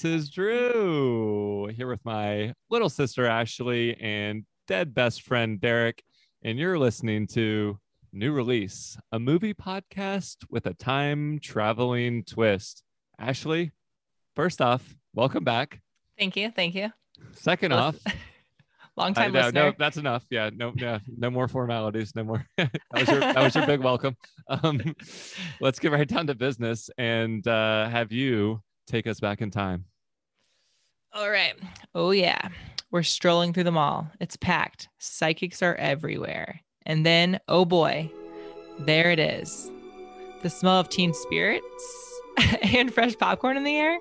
This is Drew here with my little sister Ashley and dead best friend Derek. And you're listening to New Release, a movie podcast with a time traveling twist. Ashley, first off, welcome back. Thank you. Thank you. Second off, long time no, listener. no, that's enough. Yeah, no, yeah, no more formalities. No more. that was your that was your big welcome. Um, let's get right down to business and uh, have you take us back in time. All right. Oh yeah. We're strolling through the mall. It's packed. Psychics are everywhere. And then, oh boy, there it is. The smell of teen spirits and fresh popcorn in the air.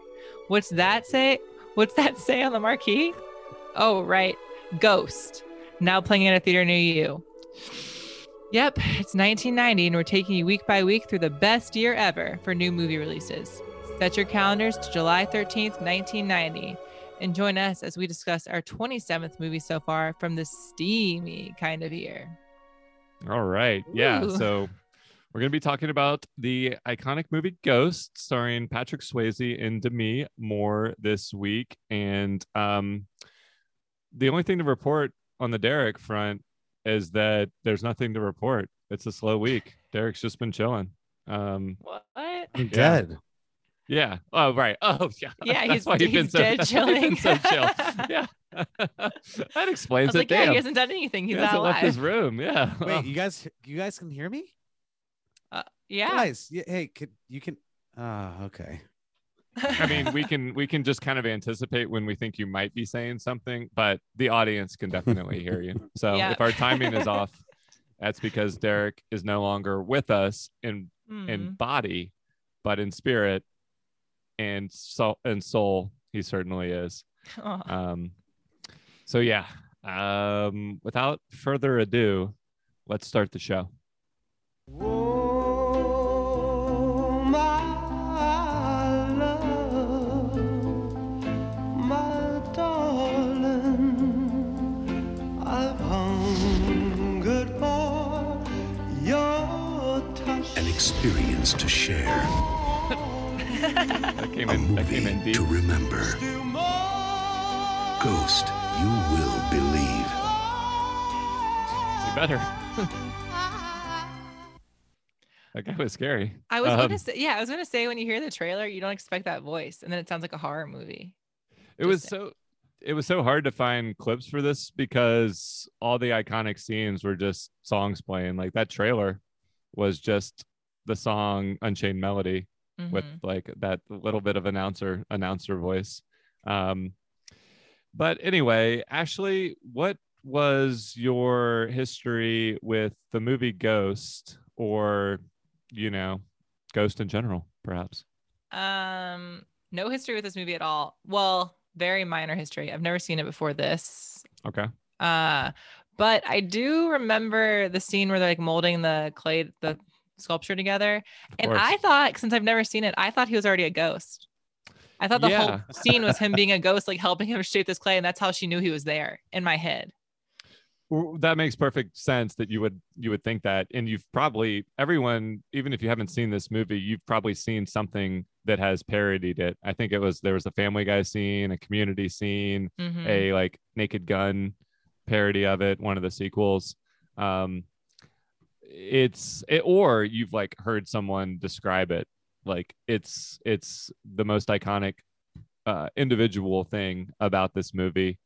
What's that say? What's that say on the marquee? Oh, right. Ghost. Now playing at a theater near you. Yep, it's 1990, and we're taking you week by week through the best year ever for new movie releases. Set your calendars to July 13th, 1990, and join us as we discuss our 27th movie so far from the steamy kind of year. All right. Yeah. So we're going to be talking about the iconic movie Ghost, starring Patrick Swayze and Demi Moore this week. And um, the only thing to report on the Derek front is that there's nothing to report. It's a slow week. Derek's just been chilling. Um, What? I'm Yeah. dead. Yeah. Oh, right. Oh, yeah. Yeah, That's he's, why you've been he's so, dead that's been chilling. so chill. Yeah. that I explains was it. like, yeah, he hasn't done anything. He's he not hasn't left his room. Yeah. Wait, you guys, you guys can hear me? Yeah. Guys, yeah, hey, can, you can. Ah, okay. I mean, we can we can just kind of anticipate when we think you might be saying something, but the audience can definitely hear you. So Yeah. if our timing is off, that's because Derek is no longer with us in in Mm. body, but in spirit and soul and soul, he certainly is. Aw. Um, so yeah. Um, without further ado, let's start the show. Oh, my love, my darling, I've for your touch. An experience to share. That came A in. That came in movie deep. to remember. Ghost, you will believe. You better. that guy was scary. I was Um, gonna say, yeah, I was gonna say when you hear the trailer, you don't expect that voice, and then it sounds like a horror movie. it was Just so it was so hard to find clips for this because all the iconic scenes were just songs playing like that trailer was just the song unchained melody with Mhm. like that little bit of announcer announcer voice um but anyway ashley what was your history with the movie ghost or you know ghost in general perhaps Um, no history with this movie at all. Well, very minor history. I've never seen it before this. okay Uh, but I do remember the scene where they're like molding the clay, the sculpture together. And. I thought, since I've never seen it, I thought he was already a ghost. I thought the Yeah. whole scene was him being a ghost, like helping him shape this clay, and that's how she knew he was there in my head. That makes perfect sense that you would you would think that and you've probably everyone even if you haven't seen this movie you've probably seen something that has parodied it i think it was there was a family guy scene a community scene Mhm. a like naked gun parody of it one of the sequels um it's it, or you've like heard someone describe it like it's it's the most iconic uh individual thing about this movie.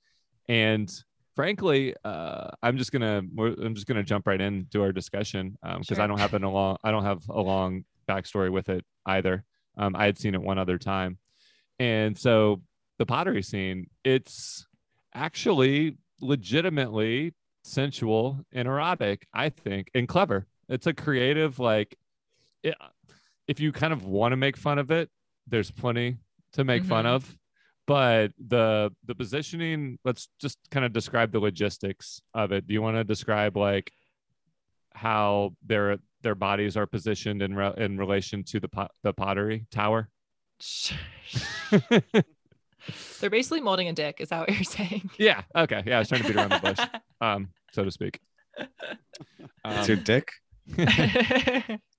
And frankly uh i'm just gonna we're, i'm just gonna jump right into our discussion um because i don't have a long i don't have a long backstory with it either. Um i had seen it one other time. And so the pottery scene it's actually legitimately sensual and erotic i think and clever. It's a creative like it, if you kind of want to make fun of it there's plenty to make fun Mhm. of. But the the positioning let's just kind of describe the logistics of it. Do you want to describe like how their their bodies are positioned in re- in relation to the pot, the pottery tower They're basically molding a dick. Is that what you're saying? yeah okay yeah i was trying to beat around the bush um so to speak It's your Um, dick.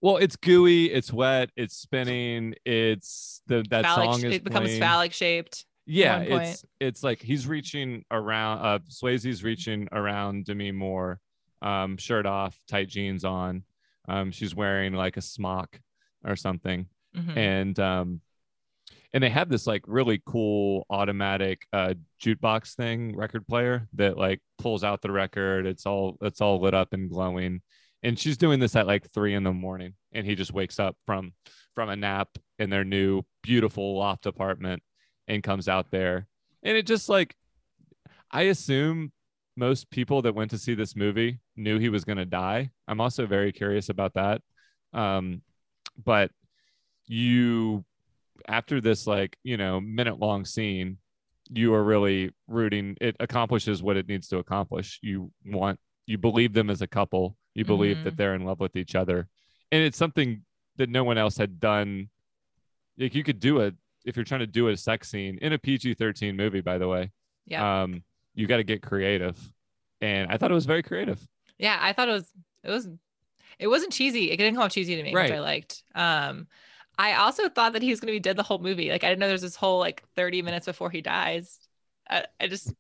well, it's gooey, it's wet, it's spinning, it's the that phallic, song is it becomes playing. phallic shaped. Yeah, it's it's like he's reaching around. Uh, Swayze's reaching around Demi Moore, um, shirt off, tight jeans on. Um, she's wearing like a smock or something, Mhm. and um, and they have this like really cool automatic uh jukebox thing, record player that like pulls out the record. It's all it's all lit up and glowing, and she's doing this at like three in the morning, and he just wakes up from from a nap in their new beautiful loft apartment and comes out there. And it just like i assume most people that went to see this movie knew he was going to die. I'm also very curious about that. Um but you after this like you know minute long scene you are really rooting it accomplishes what it needs to accomplish you want you believe them as a couple you believe that Mhm. they're in love with each other and it's something that no one else had done like you could do it if you're trying to do a sex scene in a PG-13 movie by the way yeah. um you got to get creative and i thought it was very creative yeah. I thought it was, it was, it wasn't cheesy. It didn't come off cheesy to me, which I liked. Um, I also thought that he was going to be dead the whole movie. Like I didn't know there's this whole like 30 minutes before he dies. I, I just,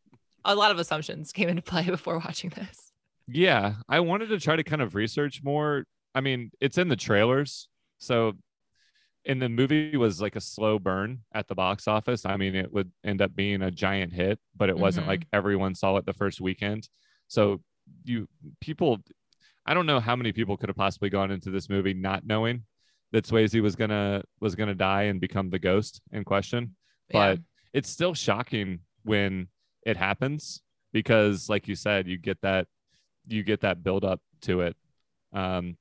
a lot of assumptions came into play before watching this. yeah i wanted to try to kind of research more i mean it's in the trailers so and the movie was like a slow burn at the box office i mean it would end up being a giant hit but it wasn't Mhm. like everyone saw it the first weekend so you people i don't know how many people could have possibly gone into this movie not knowing that swayze was gonna was gonna die and become the ghost in question Yeah. but it's still shocking when it happens because like you said you get that you get that build up to it um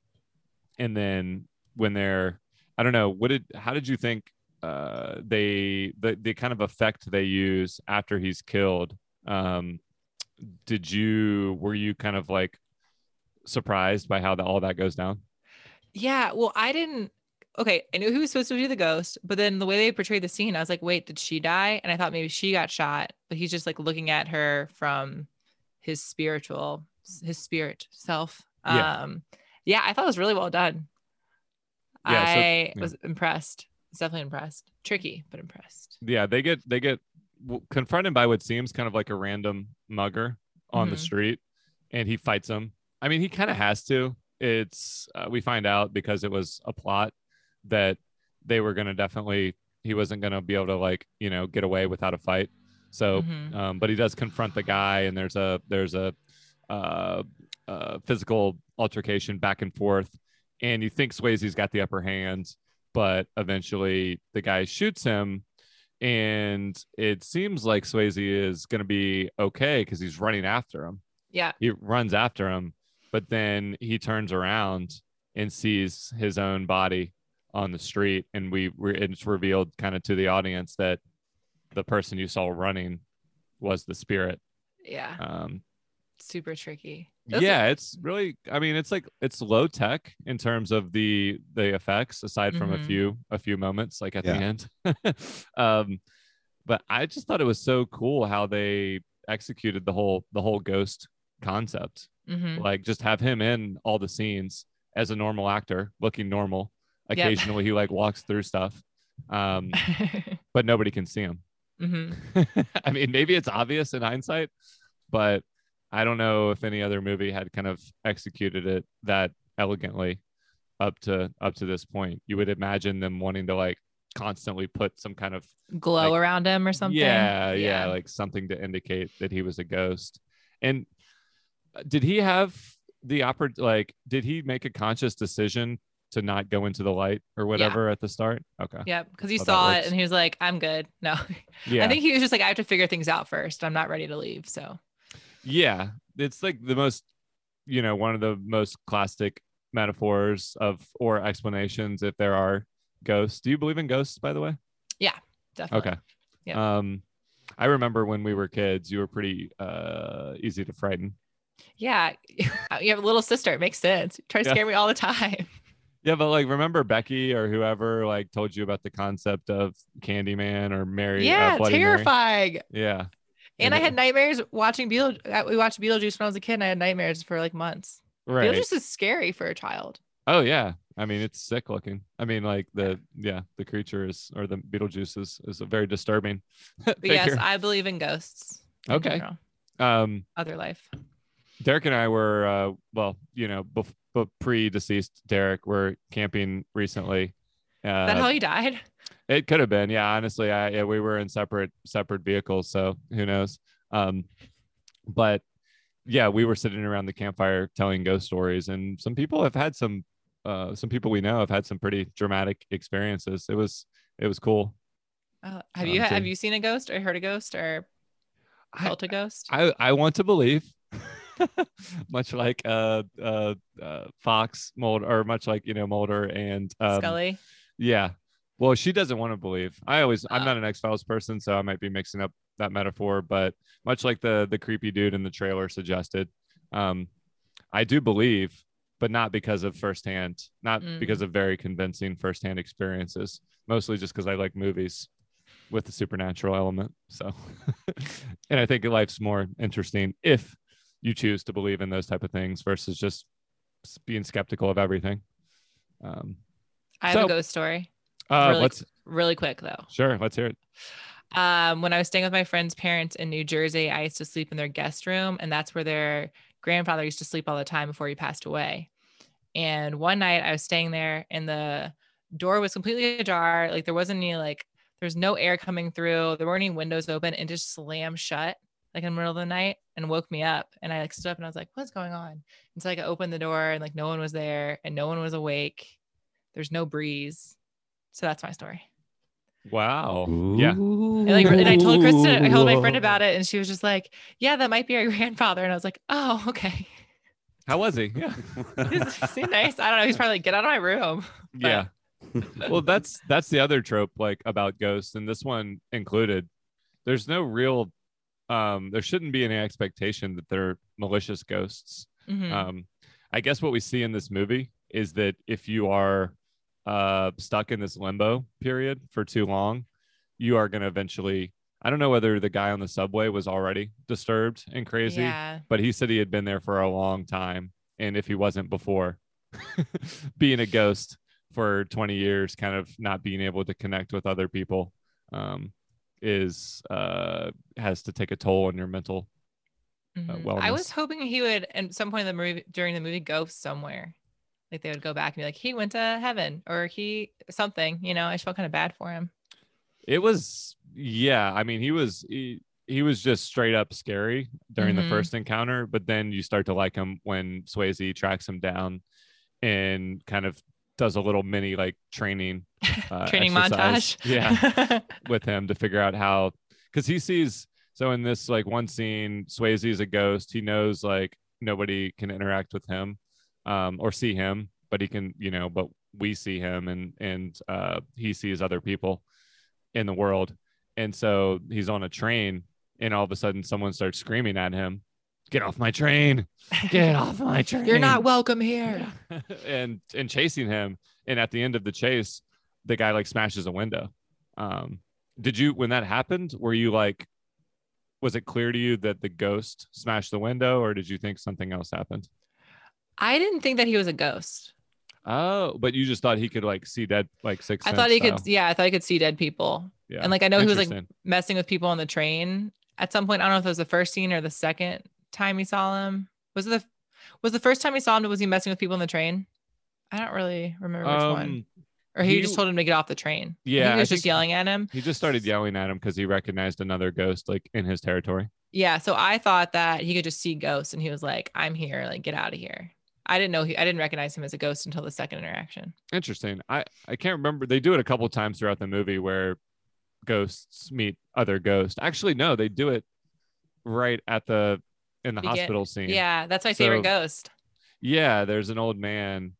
and then when they're i don't know what did how did you think uh they the, the kind of effect they use after he's killed um did you were you kind of like surprised by how the, all that goes down Yeah, well, I didn't. Okay, I knew he was supposed to be the ghost, but then the way they portrayed the scene, I was like, wait, did she die? And I thought maybe she got shot, but he's just like looking at her from his spiritual, his spirit self. Yeah. Um, yeah, I thought it was really well done. Yeah, so- I yeah. was impressed. Was definitely impressed. Tricky, but impressed. yeah they get they get confronted by what seems kind of like a random mugger on the Mhm. street and he fights him i mean he kind of has to it's uh, we find out because it was a plot that they were going to definitely he wasn't going to be able to like you know get away without a fight. So Mhm. um, but he does confront the guy and there's a there's a uh, uh, physical altercation back and forth. And you think swayze's got the upper hand but eventually the guy shoots him. And it seems like swayze is going to be okay because he's running after him. Yeah. he runs after him but then he turns around and sees his own body on the street and we were it's revealed kind of to the audience that the person you saw running was the spirit Yeah. um Super tricky. Those- yeah it's really i mean it's like it's low tech in terms of the the effects aside from a Mhm. few a few moments like at Yeah. the end um but i just thought it was so cool how they executed the whole the whole ghost concept Mhm. like just have him in all the scenes as a normal actor looking normal Yep. occasionally he like walks through stuff um but nobody can see him Mhm. i mean maybe it's obvious in hindsight but i don't know if any other movie had kind of executed it that elegantly up to up to this point you would imagine them wanting to like constantly put some kind of Glow Like, around him or something. yeah, yeah, like something to indicate that he was a ghost. And uh, did he have the oppor- like did he make a conscious decision to not go into the light or whatever at the start? Okay. Yeah, because he saw it and he was like, "I'm good." No, Yeah. I think he was just like, "I have to figure things out first. I'm not ready to leave." So yeah. It's like the most you know, one of the most classic metaphors of or explanations if there are ghosts. Do you believe in ghosts by the way? Yeah, definitely. Okay. Yeah. Um I remember when we were kids, you were pretty uh easy to frighten. Yeah, you have a little sister. It makes sense. You try to Yeah. scare me all the time. Yeah, but like, remember Becky or whoever like told you about the concept of Candyman or Mary? uh, yeah, Mary? terrifying. Yeah, And And I had nightmares watching Beetle. uh, We watched Beetlejuice when I was a kid, and I had nightmares for like months. right. Beetlejuice is scary for a child. Oh yeah. I mean, it's sick looking. I mean, like the yeah, the creature is or the Beetlejuice is is a very disturbing. But yes. I believe in ghosts. in Okay. general. um, Other life. Derek and I were uh, well, you know, bef- but pre-deceased Derek were camping recently. Is that how Uh, he died? it could have been, yeah. Honestly, I yeah, we were in separate separate vehicles, so who knows? Um, but yeah, we were sitting around the campfire telling ghost stories, and some people have had some. Uh, some people we know have had some pretty dramatic experiences. It was it was cool. Oh, have um, you have you seen a ghost or heard a ghost or felt a ghost? I I want to believe, much like uh uh, uh Fox Mulder, or much like you know Mulder and um, Scully. Yeah. Well, she doesn't want to believe. I always I'm Oh. not an X Files person, so I might be mixing up that metaphor, but much like the the creepy dude in the trailer suggested, um, I do believe, but not because of firsthand, not Mm. because of very convincing firsthand experiences, mostly just because I like movies with the supernatural element. So and I think life's more interesting if you choose to believe in those type of things versus just being skeptical of everything. Um I have so- a ghost story. uh, Really let's Really quick though. Sure, let's hear it. Um, when I was staying with my friend's parents in New Jersey, I used to sleep in their guest room, and that's where their grandfather used to sleep all the time before he passed away. And one night I was staying there, and the door was completely ajar. Like there wasn't any like there's no air coming through. There weren't any windows open, and just slammed shut like in the middle of the night and woke me up. And I like stood up and I was like, "What's going on?" And so like I opened the door and like no one was there and no one was awake. There's no breeze. So that's my story. Wow. Yeah. And like, and I told Kristen, I told my friend about it, and she was just like, "Yeah, that might be our grandfather." And I was like, "Oh, okay." How was he? Yeah. He's, he's nice. I don't know. He's probably like, "Get out of my room." But- yeah. well, that's that's the other trope like about ghosts, and this one included. There's no real um there shouldn't be any expectation that they're malicious ghosts. Mhm. Um I guess what we see in this movie is that if you are uh stuck in this limbo period for too long, you are going to eventually I don't know whether the guy on the subway was already disturbed and crazy. Yeah. but he said he had been there for a long time and if he wasn't before being a ghost for 20 years kind of not being able to connect with other people um, is uh, has to take a toll on your mental Mhm. wellness. I was hoping he would, at some point in the movie, during the movie, go somewhere. Like they would go back and be like, "He went to heaven," or "He something." You know, I felt kind of bad for him. it was yeah i mean he was he, he was just straight up scary during Mhm. the first encounter but then you start to like him when swayze tracks him down and kind of does a little mini like training uh, Training exercise. montage. yeah with him to figure out how because he sees so in this like one scene swayze is a ghost he knows like nobody can interact with him um or see him but he can you know but we see him and and uh he sees other people in the world and so he's on a train and all of a sudden someone starts screaming at him get off my train get off my train You're not welcome here. and and chasing him and at the end of the chase the guy like smashes a window um did you when that happened were you like was it clear to you that the ghost smashed the window or did you think something else happened I didn't think that he was a ghost. oh but you just thought he could like see dead like six I thought he could, yeah, I thought he could see dead people. yeah And like I know he was like messing with people on the train at some point. I don't know if it was the first scene or the second time he saw him. Was it the was the first time he saw him? Was he messing with people in the train? I don't really remember which one. um Or he, he- just told him to get off the train. Yeah, he was just yelling at him. he just started yelling at him because he recognized another ghost like in his territory Yeah, so I thought that he could just see ghosts, and he was like, "I'm here, like get out of here." I didn't know he, I didn't recognize him as a ghost until the second interaction. Interesting. I I can't remember. They do it a couple times throughout the movie where ghosts meet other ghosts. Actually, no, they do it right at the in the Begin- hospital scene. Yeah, that's my favorite ghost. Yeah. There's an old man.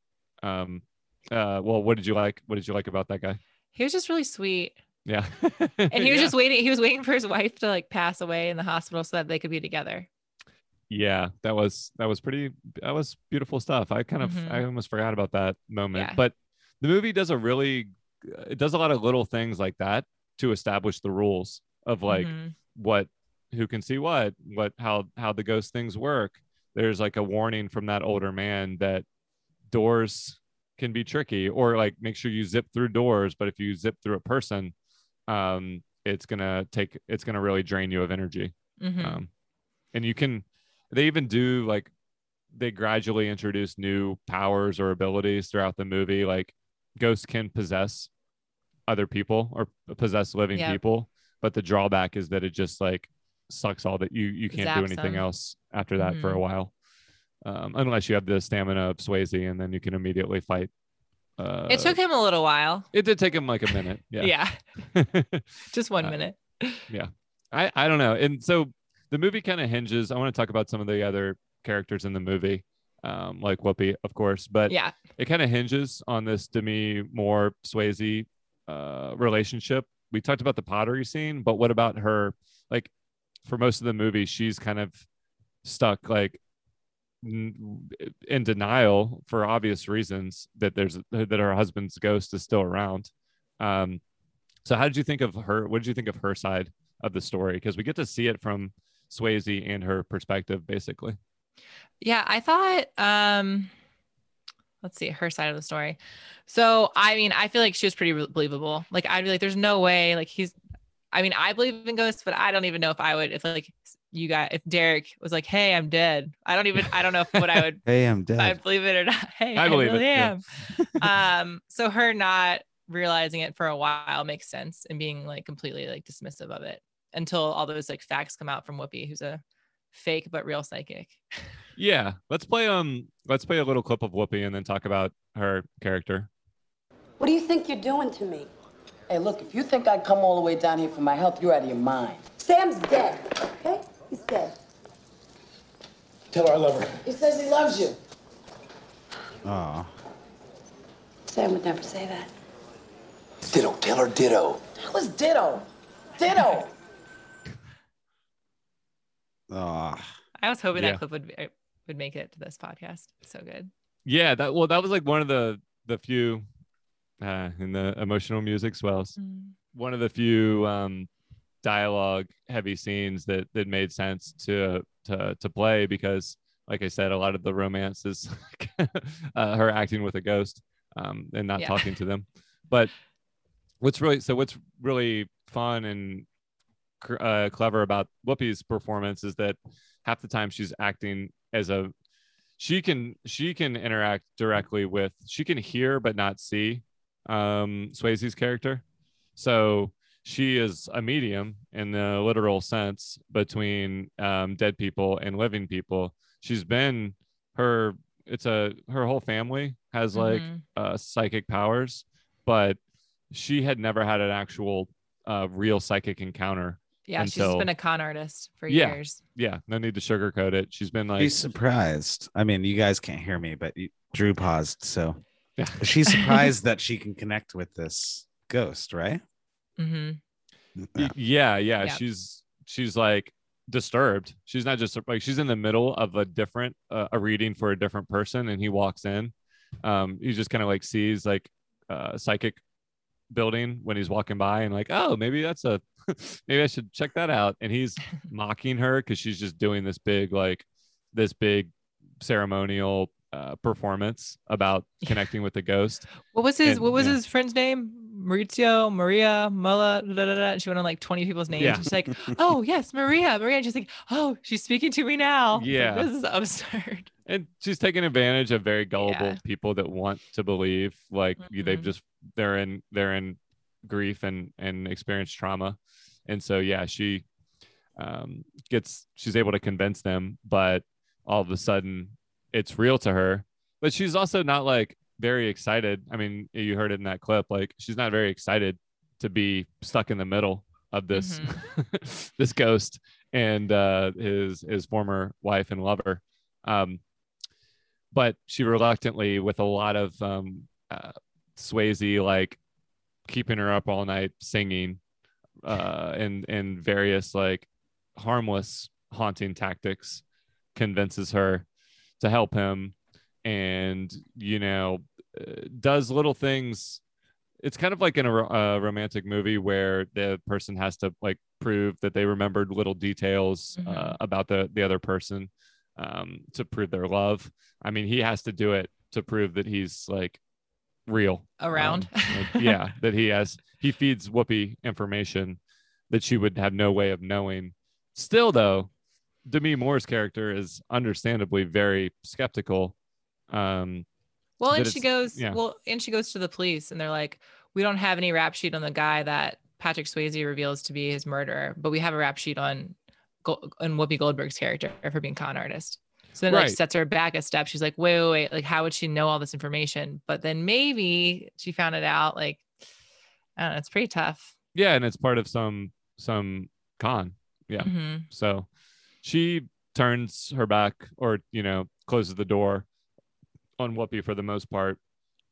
Um. Uh. Well, what did you like? What did you like about that guy? He was just really sweet, Yeah. and he was Yeah. just waiting. He was waiting for his wife to like pass away in the hospital so that they could be together. yeah that was that was pretty that was beautiful stuff i kind of Mhm. i almost forgot about that moment Yeah. but the movie does a really it does a lot of little things like that to establish the rules of like Mhm. what who can see what what how how the ghost things work. There's like a warning from that older man that doors can be tricky or like make sure you zip through doors but if you zip through a person um it's gonna take it's gonna really drain you of energy. Mhm. um and you can they even do like they gradually introduce new powers or abilities throughout the movie. Like ghosts can possess other people or possess living people but the drawback is that it just like sucks all that you you can't do anything them. else after that for a Mhm. while um unless you have the stamina of Swayze and then you can immediately fight uh it took him a little while. it did take him like a minute yeah Yeah, just one Uh, minute. Yeah, I, I don't know. And so the movie kind of hinges. I want to talk about some of the other characters in the movie, um, like Whoopi, of course, but Yeah, it kind of hinges on this Demi Moore Swayze uh, relationship. We talked about the pottery scene, but what about her? Like for most of the movie, she's kind of stuck like in denial for obvious reasons that there's that her husband's ghost is still around. Um, so how did you think of her? What did you think of her side of the story? Because we get to see it from Swayze and her perspective, basically. yeah. I thought. um Let's see her side of the story. So, I mean, I feel like she was pretty believable. Like, I'd be like, "There's no way." Like, he's. I mean, I believe in ghosts, but I don't even know if I would. If like you got, if Derek was like, "Hey, I'm dead," I don't even. I don't know if what I would Hey, I'm dead. I believe it or not. Hey, I I, believe it, really yeah. am. um, so her not realizing it for a while makes sense and being like completely like dismissive of it until all those like facts come out from Whoopi, who's a fake but real psychic. Yeah, let's play um let's play a little clip of Whoopi and then talk about her character. What do you think you're doing to me? Hey, look, if you think I'd come all the way down here for my health, you're out of your mind. Sam's dead, okay? He's dead. Tell her I love her. He says he loves you. Aw. Sam would never say that. Ditto. Tell her ditto. That was ditto. Ditto. Aw. I was hoping Yeah. that clip would would make it to this podcast. So good. Yeah, that well that was like one of the the few uh in the emotional music swells. One of the few um dialogue heavy scenes that that made sense to to to play because like I said a lot of the romance is uh, her acting with a ghost um and not Yeah. talking to them. But what's really so what's really fun and uh, clever about Whoopi's performance is that half the time she's acting as a she can she can interact directly with she can hear but not see um Swayze's character. So she is a medium in the literal sense between um, dead people and living people. She's been her it's a her whole family has like Mhm. uh, psychic powers, but she had never had an actual uh, real psychic encounter. Yeah, she's been a con artist for Yeah. years. Yeah, no need to sugarcoat it. She's been like, She's surprised. I mean, you guys can't hear me, but you, Drew paused. So Yeah. She's surprised that she can connect with this ghost, right? hmm Y- yeah, yeah, Yeah. she's she's like disturbed. She's not just like she's in the middle of a different uh, a reading for a different person, and he walks in. Um, he just kind of like sees like uh, psychic building when he's walking by, and like, oh, maybe that's a maybe I should check that out. And he's mocking her because she's just doing this big like this big ceremonial uh, performance about connecting with the ghost. What was his And- What was yeah. his friend's name? Maurizio, Maria, Mulla. Da, da, da, she went on like twenty people's names. Yeah. She's like, oh yes, Maria, Maria. And she's like, oh, she's speaking to me now. It's like, Yeah. this is absurd. and she's taking advantage of very gullible Yeah. people that want to believe like you they've just they're in they're in grief and and experience trauma and so yeah she um gets she's able to convince them but all of a sudden it's real to her but she's also not like very excited. I mean you heard it in that clip like she's not very excited to be stuck in the middle of this this ghost and uh his his former wife and lover. Um but she reluctantly with a lot of um uh, Swayze like keeping her up all night singing uh and and various like harmless haunting tactics convinces her to help him and you know uh, does little things it's kind of like in a, a romantic movie where the person has to like prove that they remembered little details uh, Mhm. about the the other person um, to prove their love. I mean, he has to do it to prove that he's like real Around. Um, like, yeah, that he has he feeds Whoopi information that she would have no way of knowing. Still, though, Demi Moore's character is understandably very skeptical. Um, Well, and she goes, yeah. well, and she goes to the police, and they're like, we don't have any rap sheet on the guy that Patrick Swayze reveals to be his murderer, but we have a rap sheet on on Whoopi Goldberg's character for being con artist. So then, like, sets her back a step. She's like, wait, wait, wait, like, how would she know all this information? But then maybe she found it out. Like, I don't know, it's pretty tough. yeah, and it's part of some some con. Yeah. Mhm. So she turns her back or, you know, closes the door on Whoopi for the most part.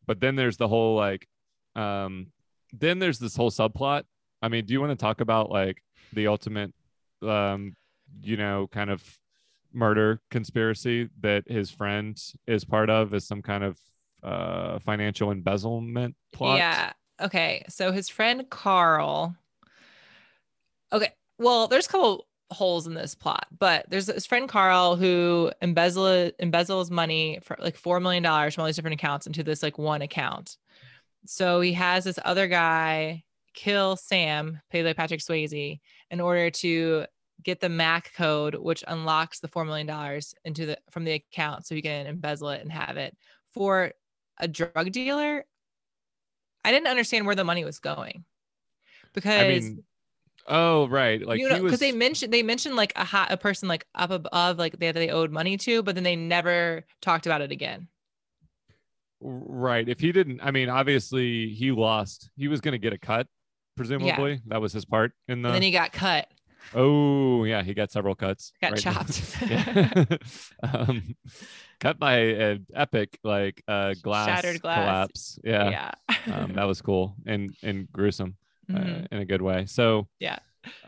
But then there's the whole like, um, then there's this whole subplot. I mean, do you want to talk about like the ultimate, um, you know, kind of murder conspiracy that his friend is part of as some kind of uh financial embezzlement plot? Yeah. Okay. So his friend Carl. Okay. Well, there's a couple holes in this plot, but there's this friend Carl who embezzle embezzles money for like four million dollars from all these different accounts into this like one account. So he has this other guy kill Sam, played by Patrick Swayze, in order to get the MAC code, which unlocks the four million dollars into the from the account, so he can embezzle it and have it for a drug dealer. I didn't understand where the money was going because I mean, oh right, like you know because was they mentioned they mentioned like a hot a person like up above like they they owed money to, but then they never talked about it again. Right. If he didn't, I mean, obviously he lost. He was going to get a cut, presumably. That was his part in the. and then he got cut, oh, yeah, he got several cuts. got right. chopped. Um, cut by an epic like uh, glass, Shattered glass. collapse. Yeah, yeah. um, that was cool and and gruesome uh, Mhm. in a good way. So Yeah.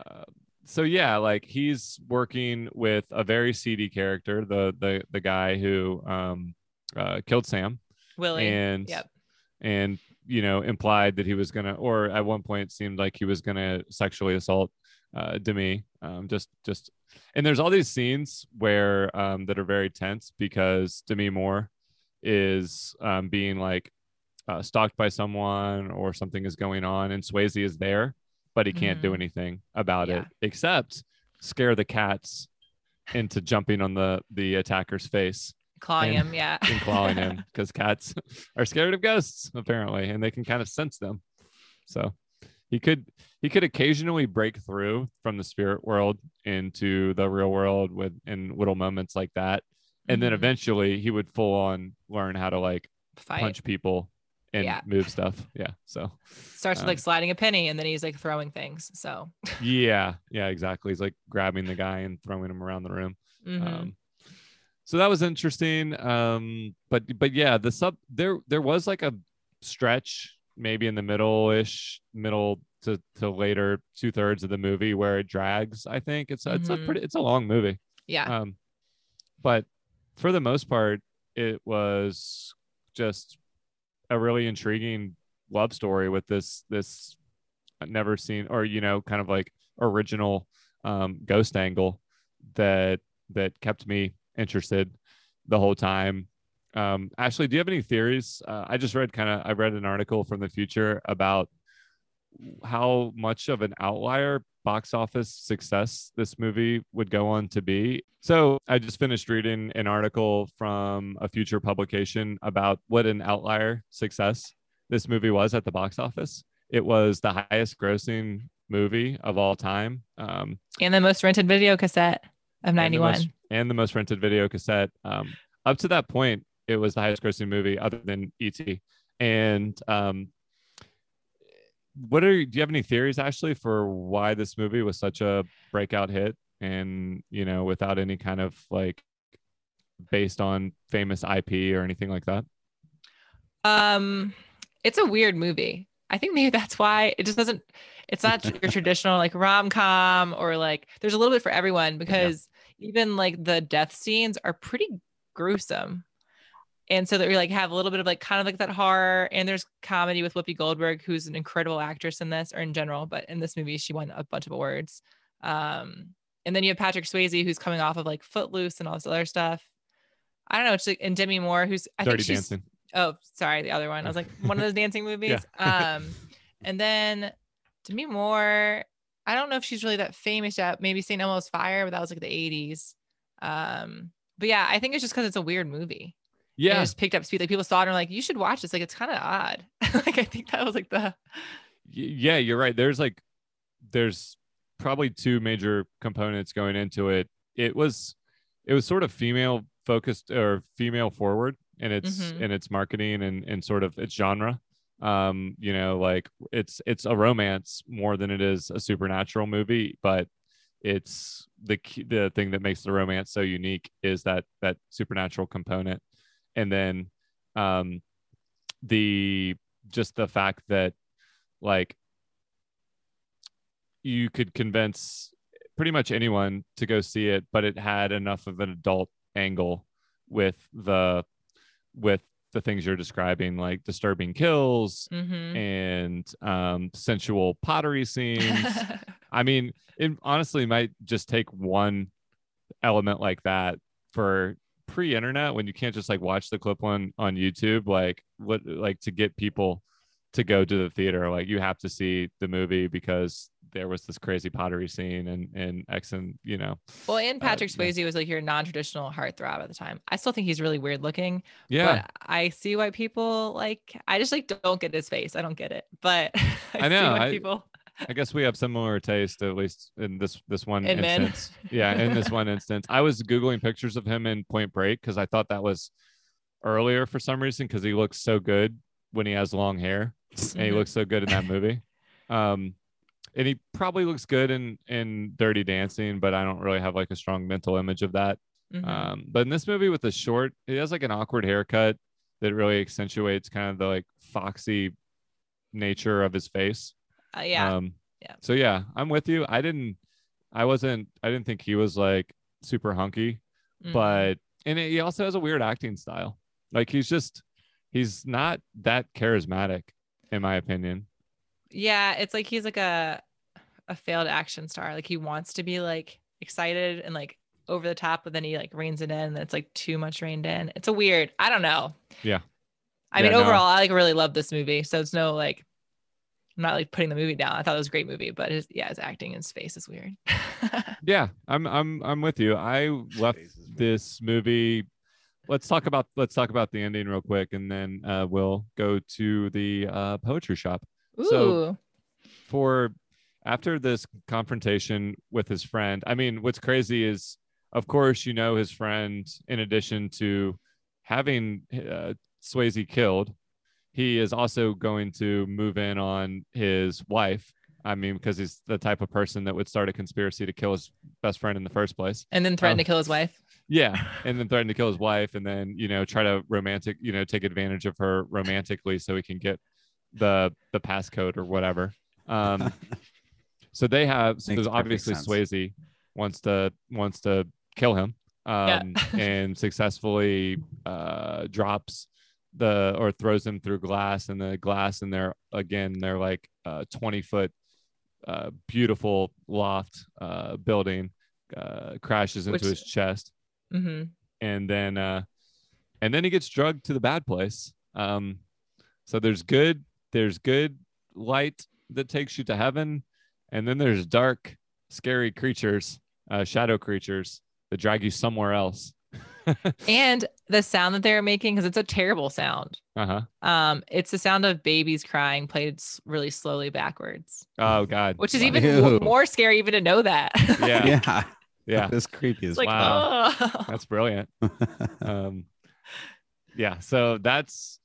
Uh, so yeah, like he's working with a very seedy character, the the the guy who um, uh, killed Sam Willie. and Yep. and you know implied that he was gonna or at one point seemed like he was gonna sexually assault uh demi um just just and there's all these scenes where um that are very tense because demi moore is um being like uh, stalked by someone or something is going on and swayze is there but he can't do Mhm. anything about Yeah. it except scare the cats into jumping on the the attacker's face Clawing and- him. Yeah. and clawing him because cats are scared of ghosts apparently and they can kind of sense them so he could he could occasionally break through from the spirit world into the real world with in little moments like that and then Mhm. eventually he would full on learn how to like Fight. punch people and Yeah. move stuff yeah so Starts with um, like sliding a penny and then he's like throwing things. So yeah yeah exactly he's like grabbing the guy and throwing him around the room mhm. um so that was interesting um but but yeah the sub there there was like a stretch maybe in the middle ish middle to, to later two thirds of the movie where it drags i think it's it's a Mhm. pretty it's a long movie yeah. um but for the most part it was just a really intriguing love story with this this never seen or you know kind of like original um ghost angle that that kept me interested the whole time. Um ashley do you have any theories? Uh, i just read kind of i read an article from the future about how much of an outlier box office success this movie would go on to be. So, I just finished reading an article from a future publication about what an outlier success this movie was at the box office. It was the highest grossing movie of all time. Um, and the most rented video cassette of and the 91. most- and the most rented video cassette. Um, up to that point, it was the highest grossing movie other than E.T. And um, what are you do you have any theories, actually for why this movie was such a breakout hit? And you know, without any kind of like based on famous IP or anything like that. Um, it's a weird movie. I think maybe that's why it just doesn't. It's not your traditional like rom com or like. There's a little bit for everyone because even like the death scenes are pretty gruesome, and so that we like have a little bit of like kind of like that horror. And there's comedy with Whoopi Goldberg, who's an incredible actress in this or in general, but in this movie she won a bunch of awards. Um, and then you have Patrick Swayze, who's coming off of like Footloose and all this other stuff. I don't know. It's like and Demi Moore, who's I Dirty think she's Dancing. Oh, sorry, the other one. I was like one of those dancing movies. Um, and then Demi Moore. I don't know if she's really that famous yet. Maybe St. Elmo's Fire, but that was like the 80s. Um, but yeah, I think it's just because it's a weird movie. Yeah, just picked up speed. Like people saw it and were like, you should watch this. Like it's kind of odd. like I think that was like the yeah, you're right. There's like, there's probably two major components going into it. It was, it was sort of female focused or female forward in its Mhm. in its marketing and and sort of its genre. Um, you know, like it's it's a romance more than it is a supernatural movie, but it's the key, the thing that makes the romance so unique is that that supernatural component, and then um, the just the fact that like you could convince pretty much anyone to go see it but it had enough of an adult angle with the with the things you're describing like disturbing kills Mhm. and um sensual pottery scenes i mean it honestly might just take one element like that for pre-internet when you can't just like watch the clip on on youtube like what like to get people to go to the theater like you have to see the movie because there was this crazy pottery scene and and X and you know well, and Uh, Patrick yeah. Swayze was like your non-traditional heartthrob at the time. I still think he's really weird looking. yeah But I see why people like. I just like don't get his face. I don't get it. But I, I know, See why I- people. I guess we have similar taste, at least in this this one In instance. Yeah, in this one instance, I was googling pictures of him in Point Break because I thought that was earlier for some reason because he looks so good when he has long hair, and he looks so good in that movie. Um, and he probably looks good in in Dirty Dancing, but I don't really have like a strong mental image of that. Mhm. Um, but in this movie with the short, he has like an awkward haircut that really accentuates kind of the like foxy nature of his face. Uh, yeah. Um, Yeah. So yeah, I'm with you. I didn't, I wasn't, I didn't think he was like super hunky, Mhm. but and he also has a weird acting style. Like he's just, he's not that charismatic, in my opinion. yeah, it's like he's like a a failed action star. Like he wants to be like excited and like over the top, but then he like reins it in, and it's like too much reined in. It's a weird. I don't know. Yeah. I Yeah, mean, no. overall, I like really love this movie. So it's no like, I'm not like putting the movie down. I thought it was a great movie, but his yeah, his acting and his face is weird. Yeah, I'm, I'm, I'm with you. I left Face is weird. this movie. Let's talk about, let's talk about the ending real quick, and then uh, we'll go to the uh, poetry shop. Ooh. So- for after this confrontation with his friend i mean what's crazy is of course you know his friend in addition to having uh, swayze killed he is also going to move in on his wife i mean because he's the type of person that would start a conspiracy to kill his best friend in the first place and then threaten um, to kill his wife. yeah and then threaten to kill his wife and then you know try to romantic you know take advantage of her romantically so he can get the the passcode or whatever um so they have so there's obviously sense. swayze wants to wants to kill him Yeah. um and successfully uh drops the or throws him through glass and the glass and they're again they're like uh 20 foot uh beautiful loft uh building uh crashes into Which- his chest. Hmm and then uh and then he gets drugged to the bad place. Um so there's good there's good light that takes you to heaven. And then there's dark scary creatures uh shadow creatures that drag you somewhere else And the sound that they're making, because it's a terrible sound. uh-huh Um, it's the sound of babies crying played really slowly backwards, oh god which is even Ew. more scary even to know that. yeah yeah. yeah That's creepy as it's like, Wow. oh. that's brilliant um yeah so that's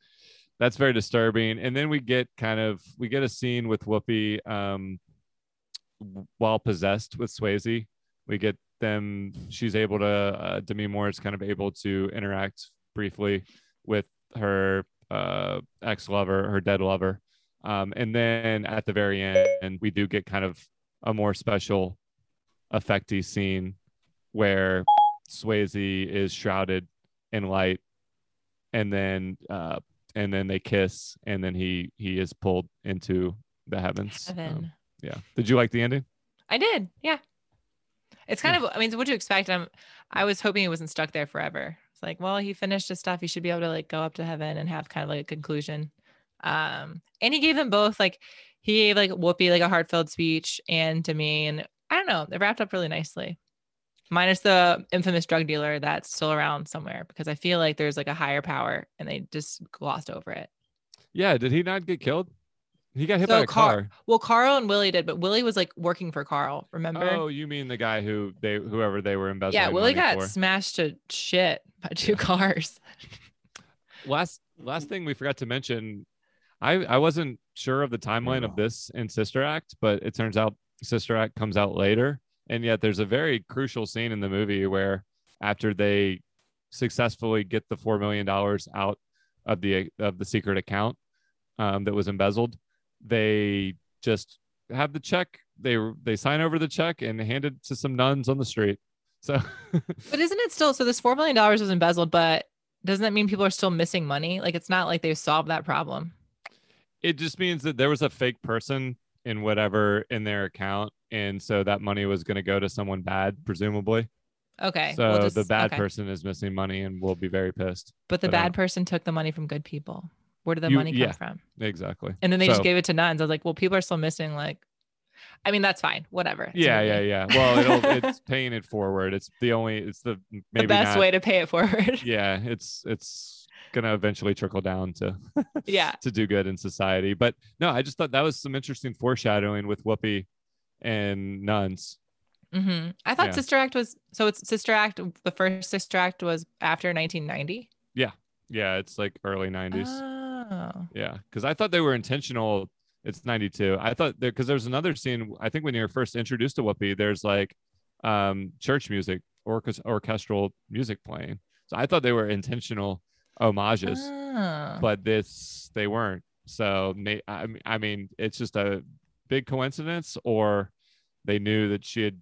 that's very disturbing and then we get kind of we get a scene with whoopi um while possessed with swayze we get them she's able to uh, demi moore is kind of able to interact briefly with her uh ex-lover her dead lover um and then at the very end we do get kind of a more special effecty scene where Swayze is shrouded in light, and then uh, and then they kiss, and then he he is pulled into the heavens. Heaven. Um, yeah. Did you like the ending? I did, yeah. It's kind of. I mean, what do you expect? I'm. I was hoping it wasn't stuck there forever. It's like, well, he finished his stuff. He should be able to like go up to heaven and have kind of like a conclusion. Um, and he gave them both like he gave like Whoopi like a heartfelt speech and to me, and I don't know, it wrapped up really nicely. Minus the infamous drug dealer that's still around somewhere because I feel like there's like a higher power and they just glossed over it. Yeah, did he not get killed? He got hit So by a Car- car. Well, Carl and Willie did, but Willie was like working for Carl. Remember? Oh, you mean the guy who they whoever they were embezzling? yeah, Willie got for. smashed to shit by two cars. last last thing we forgot to mention i i wasn't sure of the timeline of this in sister act but it turns out sister act comes out later and yet there's a very crucial scene in the movie where after they successfully get the four million dollars out of the of the secret account um, that was embezzled they just have the check they they sign over the check and hand it to some nuns on the street so But isn't it still so? This four million dollars was embezzled, but doesn't that mean people are still missing money? Like it's not like they've solved that problem. it just means that there was a fake person in whatever in their account and so that money was going to go to someone bad presumably Okay. so we'll the bad okay. person is missing money and will be very pissed But the bad person took the money from good people. Where did the You- money come yeah. from? exactly And then they just gave it to nuns. I was like, well, people are still missing. Like, I mean, that's fine. Whatever. It's yeah yeah yeah well it'll it's paying it forward it's the only it's the maybe the best not- way to pay it forward. yeah it's it's gonna eventually trickle down to yeah. to do good in society but no i just thought that was some interesting foreshadowing with whoopi and nuns hmm I thought Yeah. Sister Act was so. It's Sister Act. The first Sister Act was after 1990. yeah yeah. it's like early 90s Oh. Yeah, because I thought they were intentional. It's 92. I thought there because there's another scene. I think when you're first introduced to Whoopi, there's like um church music, orchest- orchestral music playing. So I thought they were intentional homages, Oh. but this they weren't. So I, mean- I mean, it's just a big coincidence, or they knew that she had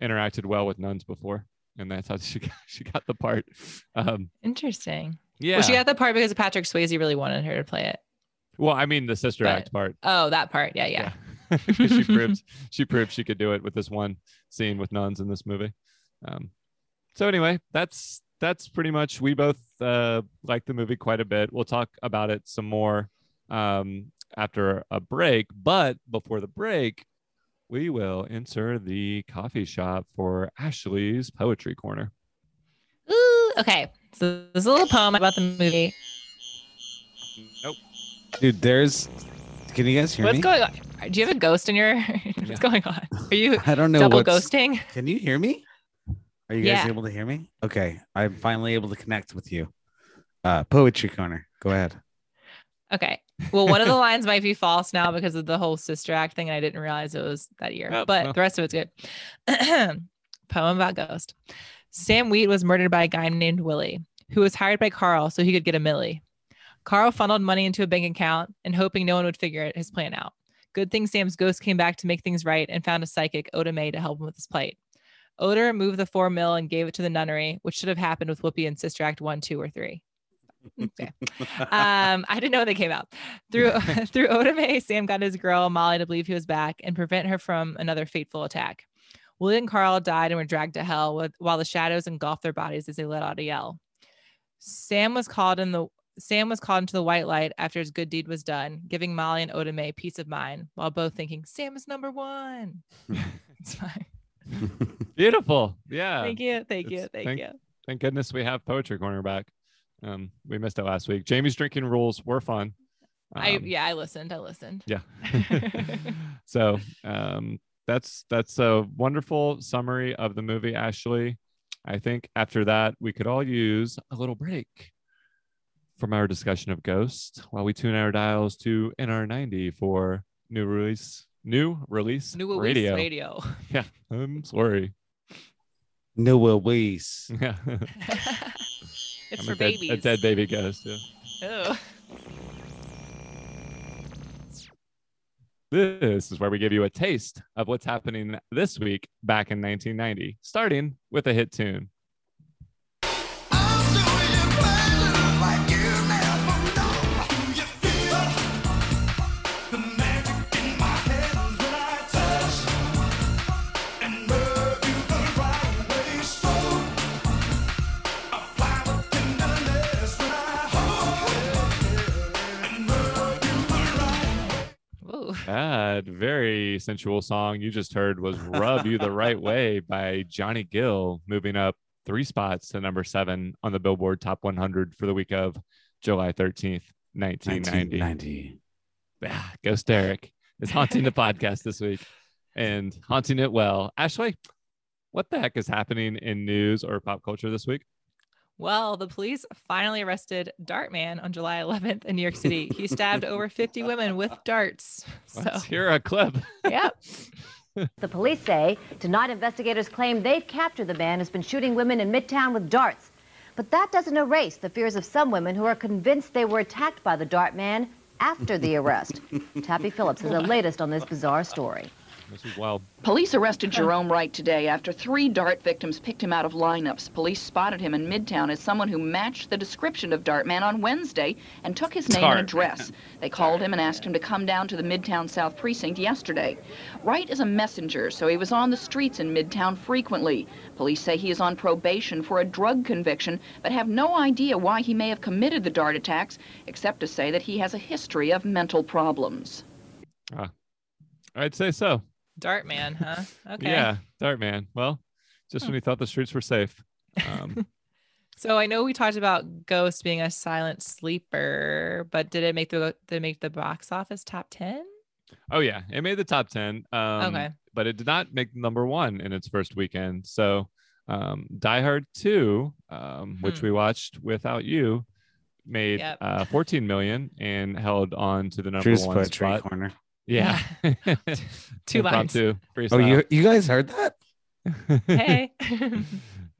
interacted well with nuns before, and that's how she got, she got the part. Um, Interesting. Yeah. Well, she got the part because Patrick Swayze really wanted her to play it. well, I mean, the sister But- act part. Oh, that part. Yeah, yeah. Yeah. she proved she proved she could do it with this one scene with nuns in this movie. Um, so anyway, that's that's pretty much we both uh, like the movie quite a bit. We'll talk about it some more um, after a break, but before the break, we will enter the coffee shop for Ashley's poetry corner. Ooh, okay. So there's a little poem about the movie. Nope. Dude, there's. Can you guys hear me? What's me? going on? Do you have a ghost in your? What's Yeah. going on? Are you I don't know double what's. ghosting? Can you hear me? Are you guys Yeah. able to hear me? Okay, I'm finally able to connect with you. Uh, poetry corner. Go ahead. Okay. Well, one of the lines might be false now because of the whole sister act thing, and I didn't realize it was that year. Oh, but well. the rest of it's good. Poem about ghost. Sam Wheat was murdered by a guy named Willie, who was hired by Carl so he could get a millie. Carl funneled money into a bank account and hoping no one would figure his plan out. Good thing Sam's ghost came back to make things right and found a psychic, Oda Mae, to help him with his plight. Oda moved the four mil and gave it to the nunnery, which should have happened with Whoopi and Sister Act 1, 2, or 3. Okay. um, I didn't know they came out. Through through Oda Mae, Sam got his girl Molly to believe he was back and prevent her from another fateful attack. Willie and Carl died and were dragged to hell with, while the shadows engulfed their bodies as they let out a yell. Sam was called in the Sam was called into the white light after his good deed was done, giving Molly and Oda Mae peace of mind, while both thinking Sam is number one. it's fine. Beautiful. Yeah. Thank you, thank you, It's- thank, thank- you. Thank goodness we have poetry corner back. Um, we missed it last week. Jamie's drinking rules were fun. I Um, yeah, I listened. I listened. yeah. so um, that's that's a wonderful summary of the movie, Ashley. I think after that we could all use a little break from our discussion of Ghost while we tune our dials to NR90 for new release, new release, New release radio. radio. Yeah, I'm sorry. No Luis. Yeah, it's I'm for a dead, babies. a dead baby ghost. Yeah. Ew. This is where we give you a taste of what's happening this week back in 1990, starting with a hit tune. That very sensual song you just heard was Rub You the Right Way by Johnny Gill, moving up three spots to number seven on the Billboard Top 100 for the week of July 13th, 1990. 1990. Ah, Ghost Derek is haunting the podcast this week and haunting it well. Ashley, what the heck is happening in news or pop culture this week? Well, the police finally arrested Dartman on July 11th in New York City. He stabbed over 50 women with darts. So, Let's hear a clip. yep. The police say tonight investigators claim they've captured the man who's been shooting women in Midtown with darts. But that doesn't erase the fears of some women who are convinced they were attacked by the dart man after the arrest. Tappy Phillips has the latest on this bizarre story. This is wild. Police arrested Jerome Wright today after three dart victims picked him out of lineups. Police spotted him in Midtown as someone who matched the description of Dartman on Wednesday and took his name and address. They called him and asked him to come down to the Midtown South Precinct yesterday. Wright is a messenger, so he was on the streets in Midtown frequently. Police say he is on probation for a drug conviction, but have no idea why he may have committed the dart attacks, except to say that he has a history of mental problems. Ah, I'd say so. Dartman, huh? Okay. Yeah, Dart Man. Well, just when he thought the streets were safe. Um, So I know we talked about Ghost being a silent sleeper, but did it make the did it make the box office top 10? oh yeah, it made the top ten. Um, Okay. but it did not make number one in its first weekend. So, um, Die Hard Two, um, which Hmm. we watched without you, made Yep. uh, 14 million and held on to the number Drew's one poetry spot. corner. Yeah, Two lines. Impromptu Oh, you you guys heard that? Hey.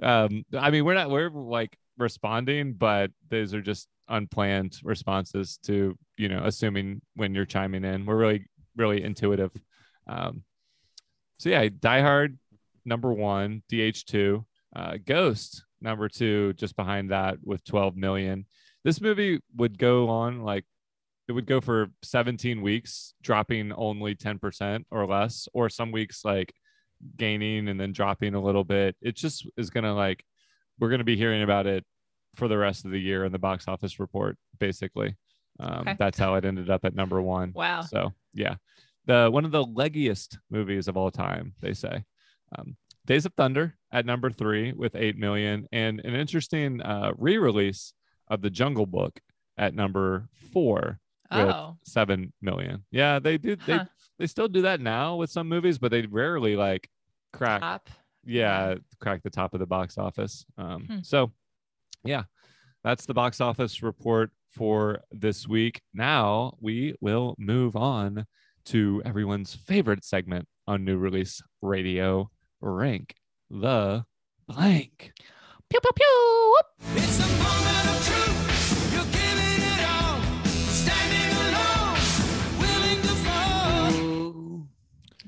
um i mean we're not we're like responding but those are just unplanned responses to you know assuming when you're chiming in we're really really intuitive um so yeah die hard number one dh2 uh ghost number two just behind that with 12 million this movie would go on like it would go for 17 weeks dropping only 10% or less or some weeks like gaining and then dropping a little bit. It just is going to like, we're going to be hearing about it for the rest of the year in the box office report, basically. Um, Okay. That's how it ended up at number one. Wow. So, yeah. The one of the leggiest movies of all time, they say. Um, Days of Thunder at number three with 8 million, and an interesting uh, re release of The Jungle Book at number four Oh. 7 million. Yeah, they do. They, Huh. they still do that now with some movies, but they rarely like crack Top. yeah, crack the top of the box office. Um, Hmm. So, yeah, that's the box office report for this week. Now we will move on to everyone's favorite segment on New Release Radio Rank the Blank. Pew pew pew. It's the moment of truth.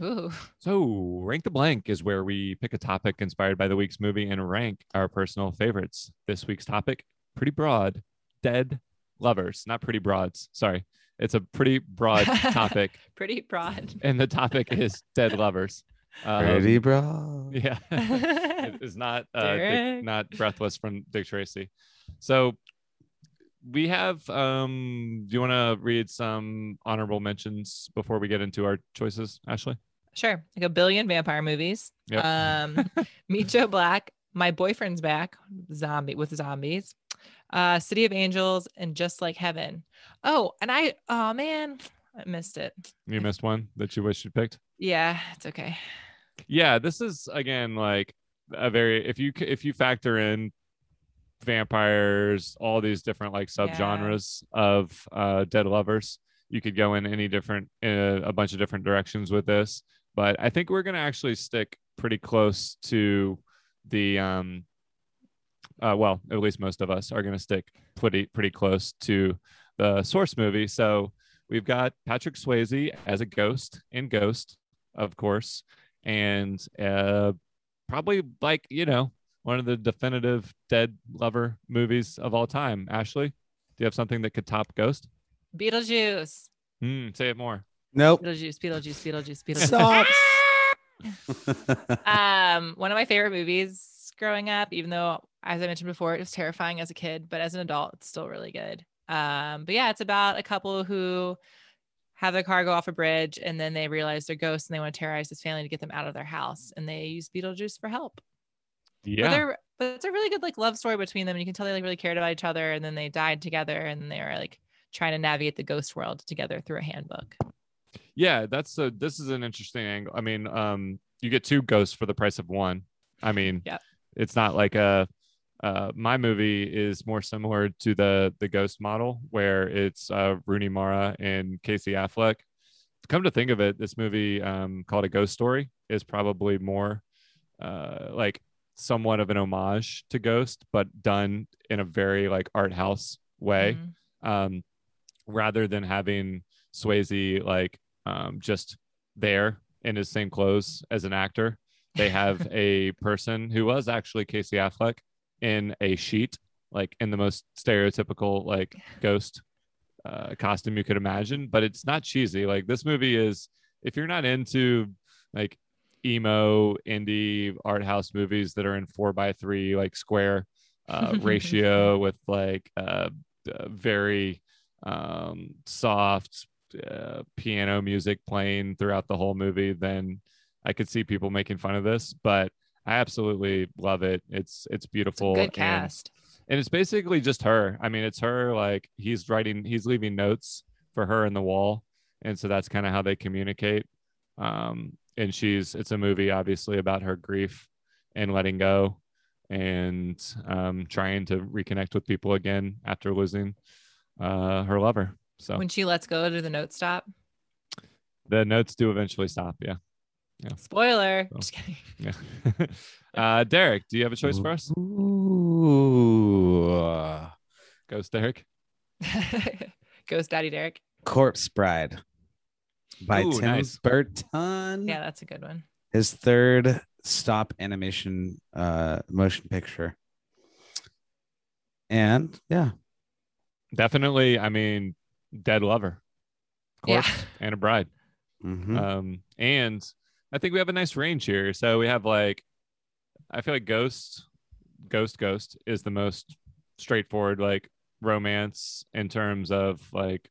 Ooh. So, Rank the Blank is where we pick a topic inspired by the week's movie and rank our personal favorites. This week's topic, pretty broad, dead lovers, not pretty broads. Sorry. It's a pretty broad topic, Pretty broad. and the topic is dead lovers. Um, Ready, bro? Yeah. it is not uh, Dick- not breathless from Dick Tracy. So we have um do you want to read some honorable mentions before we get into our choices, Ashley? Sure. Like a billion vampire movies. Yep. Um, Meet Joe Black, My Boyfriend's Back, zombie with zombies. Uh, City of Angels and Just Like Heaven. Oh, and I oh man, I missed it. You missed one that you wish you picked? Yeah, it's okay. yeah this is again like a very if you if you factor in vampires all these different like subgenres of uh dead lovers you could go in any different uh, a bunch of different directions with this but i think we're going to actually stick pretty close to the um uh, well at least most of us are going to stick pretty pretty close to the source movie. So we've got patrick swayze as a ghost in ghost of course and uh probably like you know one of the definitive dead lover movies of all time. Ashley do you have something that could top ghost? Beetlejuice. Hmm, say it more Nope. Beetlejuice, Beetlejuice, Beetlejuice, Beetlejuice. Stop. um, one of my favorite movies growing up, even though as I mentioned before, it was terrifying as a kid, but as an adult, it's still really good. Um, but yeah, it's about a couple who have their car go off a bridge, and then they realize they're ghosts and they want to terrorize this family to get them out of their house, and they use Beetlejuice for help. Yeah. they're but it's a really good like love story between them. And you can tell they like really cared about each other, and then they died together, and they were like trying to navigate the ghost world together through a handbook. Yeah, that's a this is an interesting angle. I mean, um, you get two ghosts for the price of one. I mean, Yep. it's not like a uh my movie is more similar to the the ghost model where it's uh Rooney Mara and Casey Affleck. Come to think of it, this movie um called A Ghost Story is probably more uh like somewhat of an homage to Ghost, but done in a very like art house way Mhm. um, rather than having Swayze like um, just there in his same clothes as an actor. They have a person who was actually Casey Affleck in a sheet, like in the most stereotypical like ghost uh, costume you could imagine. But it's not cheesy. Like this movie is, if you're not into like emo indie art house movies that are in four by three like square uh, ratio with like uh, uh, very um, soft uh, piano music playing throughout the whole movie, then I could see people making fun of this. But I absolutely love it. It's it's beautiful. Good and- cast. and it's basically just her. I mean, it's her like he's writing, he's leaving notes for her in the wall, and so that's kind of how they communicate. Um, and she's it's a movie obviously about her grief and letting go, and um, trying to reconnect with people again after losing uh, her lover. So When she lets go, do the notes stop? the notes do eventually stop. Yeah, Spoiler. So- Just kidding. yeah. uh, Derek, do you have a choice for us? Ooh. Ghost Derek. Ghost Daddy Derek. Corpse Bride by Ooh, Tim nice. Burton. Yeah, that's a good one. His third stop animation uh motion picture. And yeah, Definitely. I mean, dead lover. Yeah. Corpse and a bride. mhm. Um, and I think we have a nice range here. So we have like, I feel like Ghost, Ghost, Ghost is the most straightforward like romance in terms of like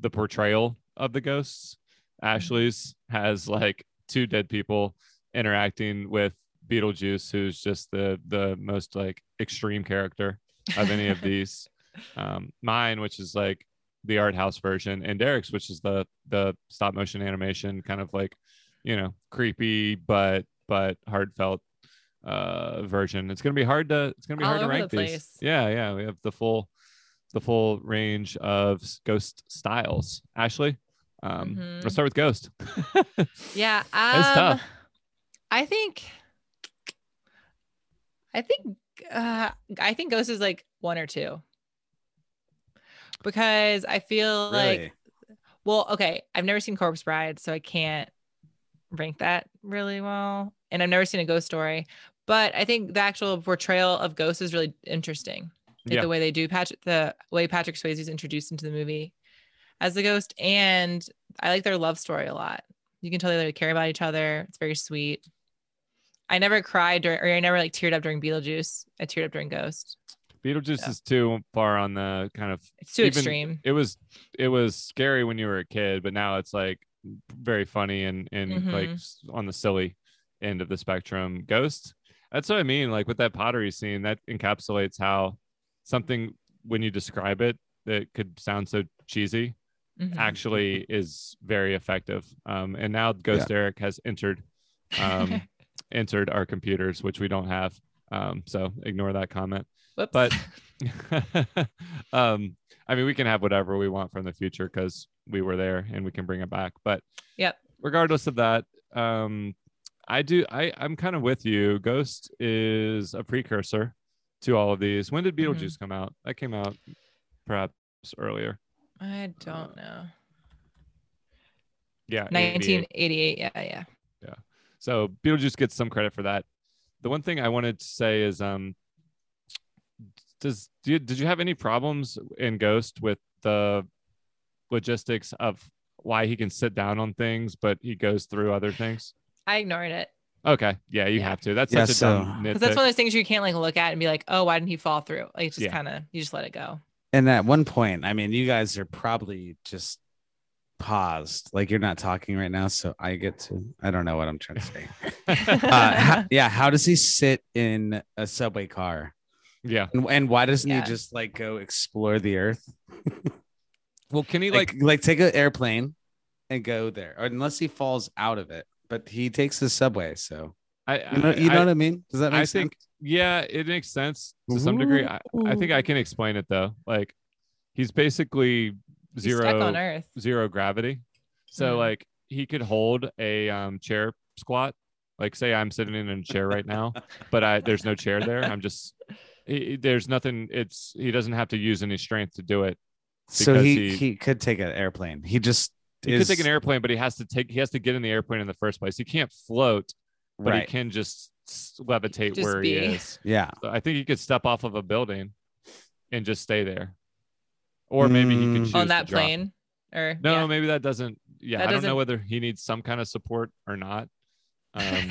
the portrayal of the ghosts. Ashley's has like two dead people interacting with Beetlejuice, who's just the the most like extreme character of any of these. Um, mine, which is like the art house version, and Derek's, which is the the stop motion animation, kind of like you know creepy but but heartfelt uh version. It's gonna be hard to it's gonna be All hard to over the rank these. place. Yeah, yeah, we have the full the full range of ghost styles. Ashley, um, Mhm. let's start with Ghost. Yeah. That's Um, tough. I think I think uh I think Ghost is like one or two. Because I feel like well, okay, I've never seen Corpse Bride, so I can't rank that really well. And I've never seen a ghost story, but I think the actual portrayal of ghosts is really interesting. Like Yeah. the way they do Patrick the way Patrick Swayze is introduced into the movie as the ghost. And I like their love story a lot. You can tell they like, care about each other. It's very sweet. I never cried during, or I never like teared up during Beetlejuice. I teared up during Ghost. Beetlejuice Yeah. is too far on the kind of It's too Even- extreme. it was it was scary when you were a kid, but now it's like very funny and and like Mhm. s- on the silly end of the spectrum. Ghost, that's what I mean. Like with that pottery scene, that encapsulates how something when you describe it that could sound so cheesy Mhm. actually is very effective. Um, and now Ghost Eric has entered um, entered our computers, which we don't have. Um, so ignore that comment. But um, I mean, we can have whatever we want from the future because we were there and we can bring it back. But Yep. regardless of that, um, I do. I I'm kind of with you. Ghost is a precursor to all of these. When did Mhm. Beetlejuice come out? That came out perhaps earlier. I don't know. Yeah, 88. 1988. Yeah, yeah. So Beetlejuice gets some credit for that. The one thing I wanted to say is, um, does do you, did you have any problems in Ghost with the logistics of why he can sit down on things, but he goes through other things? I ignored it. Okay, yeah, you Yeah. have to. That's Yeah, such a so- dumb Because that's one of those things you can't like look at and be like, oh, why didn't he fall through? Like it's just Yeah. kind of you just let it go. And at one point, I mean, you guys are probably just paused, like you're not talking right now. So I get to. I don't know what I'm trying to say. uh, how- yeah, how does he sit in a subway car? Yeah. And, and why doesn't Yeah. he just like go explore the earth? Well, can he Like like? like, take an airplane and go there, or unless he falls out of it. But he takes the subway, so I, you know, you know I, what I mean. Does that make I sense? think yeah, it makes sense to some degree. I, I think I can explain it though. Like he's basically He's zero stuck on Earth. zero gravity. So Mhm. like he could hold a um, chair squat. Like say I'm sitting in a chair right now, but I there's no chair there. I'm just he, there's nothing. It's he doesn't have to use any strength to do it. so because he, he- he could take an airplane. He just He is, could take an airplane, but he has to take he has to get in the airplane in the first place. He can't float, but right. he can just levitate Just where be. he is. Yeah. So I think he could step off of a building and just stay there. Or maybe he could Mm. choose on that plane. Or No, yeah. maybe that doesn't. Yeah, That I don't know doesn't- whether he needs some kind of support or not. Um,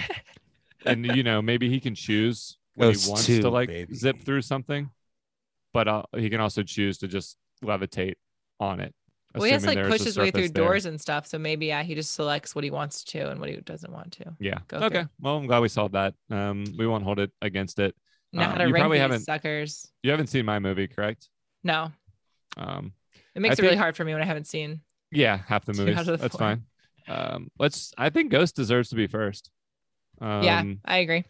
and you know, maybe he can choose when Goes he wants to, to like baby. zip through something, but uh, he can also choose to just levitate on it. well, he has to like there's push his way through there. doors and stuff. So maybe yeah, he just selects what he wants to and what he doesn't want to. Yeah. go okay. through. Well, I'm glad we solved that. Um, we won't hold it against it. Know Um, how to you rank probably these haven't- suckers. You haven't seen my movie, correct? No, Um, it makes I it really think- hard for me when I haven't seen. yeah, half the Two movies. the That's four. fine. Um, let's. I think Ghost deserves to be first. Um, yeah, I agree.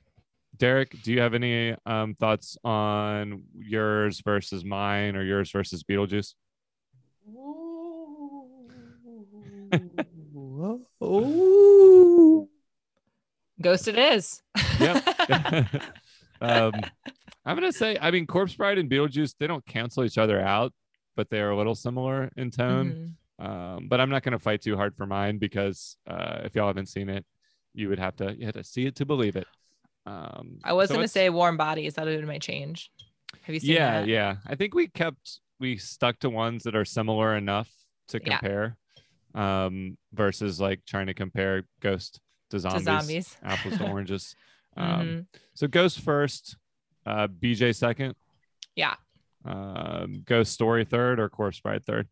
Derek, do you have any um, thoughts on yours versus mine or yours versus Beetlejuice? Ghost it is. Yep. um, I'm gonna say, I mean, Corpse Bride and Beetlejuice, they don't cancel each other out, but they are a little similar in tone. Mhm. Um, but I'm not gonna fight too hard for mine because uh, if y'all haven't seen it, you would have to you had to see it to believe it. Um, I was so gonna say warm bodies. That would been my change. Have you seen yeah, that? yeah. I think we kept we stuck to ones that are similar enough to Yeah. compare, um, versus like trying to compare Ghost to zombies, zombies. apples to oranges. Um, Mhm. So Ghost first, uh, BJ second, Yeah, um, Ghost Story third, or Corpse Bride third.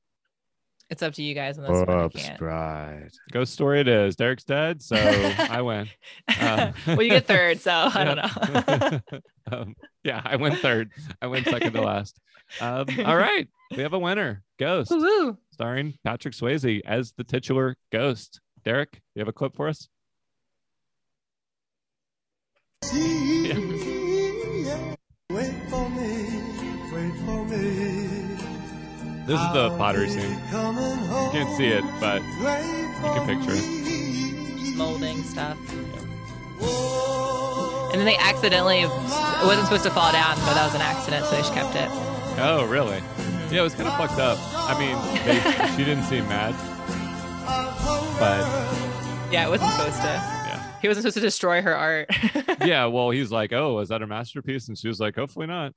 It's up to you guys on this one. I Bride. Ghost Story it is. Derek's dead, so I win. Uh, well, you get third, so I don't know. know. um, yeah, I went third. I went second to last. Um, all right, we have a winner. Ghost. Woo-hoo. starring Patrick Swayze as the titular ghost. Derek, you have a clip for us? Wait This is the pottery scene. You Can't see it, but you can picture it. Just molding stuff. And then they accidentally, it wasn't supposed to fall down, but that was an accident, so they just kept it. Oh, really? Yeah, it was kind of fucked up. I mean, they, she didn't seem mad, but Yeah, it wasn't supposed to. yeah. He wasn't supposed to destroy her art. Yeah, well, he's like, oh, is that a masterpiece? And she was like, hopefully not.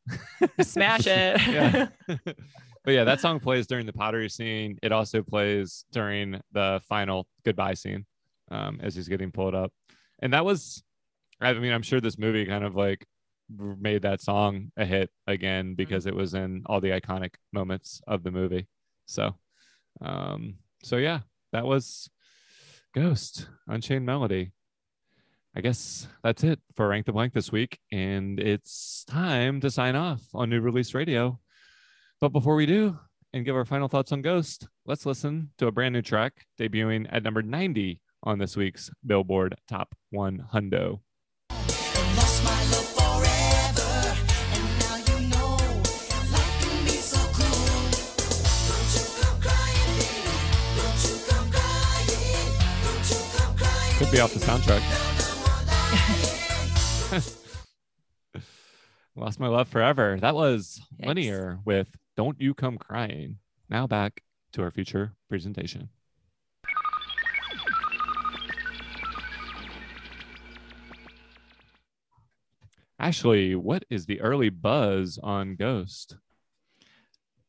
Smash it. yeah. but yeah, that song plays during the pottery scene. It also plays during the final goodbye scene um, as he's getting pulled up. And that was, I mean, I'm sure this movie kind of like made that song a hit again because it was in all the iconic moments of the movie. So, um, so yeah, that was Ghost, Unchained Melody. I guess that's it for Rank the Blank this week. And it's time to sign off on New Release Radio. But before we do and give our final thoughts on Ghost, let's listen to a brand new track debuting at number 90 on this week's Billboard Top 100. Lost my love forever, and now you know life can be so cruel. Don't you come crying, baby. Don't you come crying. Don't you come crying. Could be off the soundtrack. Lost my love forever. That was Yikes. linear with Don't You Come Crying. Now back to our future presentation. Ashley, what is the early buzz on Ghost?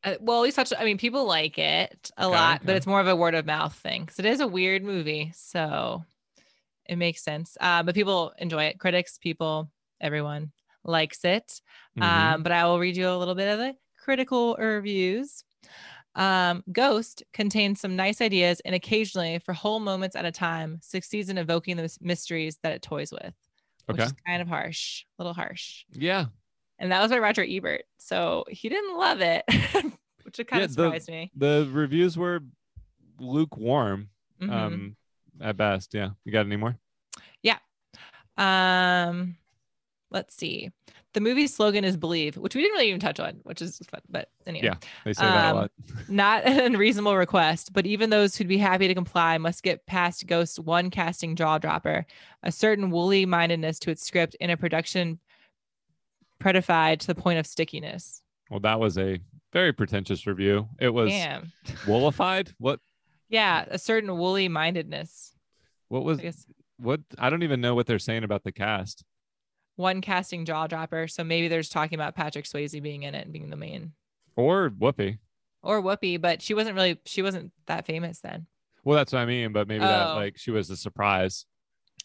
Uh, well, we touched. I mean, people like it a Okay, lot, but it's more of a word of mouth thing because it is a weird movie, so it makes sense. Uh, but people enjoy it. Critics, people, everyone likes it. Mhm. Um, but I will read you a little bit of the critical reviews. Um, Ghost contains some nice ideas and occasionally, for whole moments at a time, succeeds in evoking the mysteries that it toys with, which Okay. is kind of harsh, a little harsh. Yeah. And that was by Roger Ebert. So he didn't love it, which kind Yeah, of the- surprised me. The reviews were lukewarm Mhm. um, at best. Yeah. You got any more? Yeah. Um, let's see. The movie's slogan is "Believe," which we didn't really even touch on, which is fun. But anyway, Yeah. They say that a Um, lot. not an unreasonable request, but even those who'd be happy to comply must get past Ghost's one casting jaw dropper, a certain woolly mindedness to its script in a production predified to the point of stickiness. Well, that was a very pretentious review. It was Damn. woolified. What? Yeah, a certain woolly mindedness. What was? I What? I don't even know what they're saying about the cast. One casting jaw dropper. So maybe they're just talking about Patrick Swayze being in it and being the main. Or Whoopi. Or Whoopi, but she wasn't really she wasn't that famous then. Well, that's what I mean. But maybe that Oh. like she was a surprise,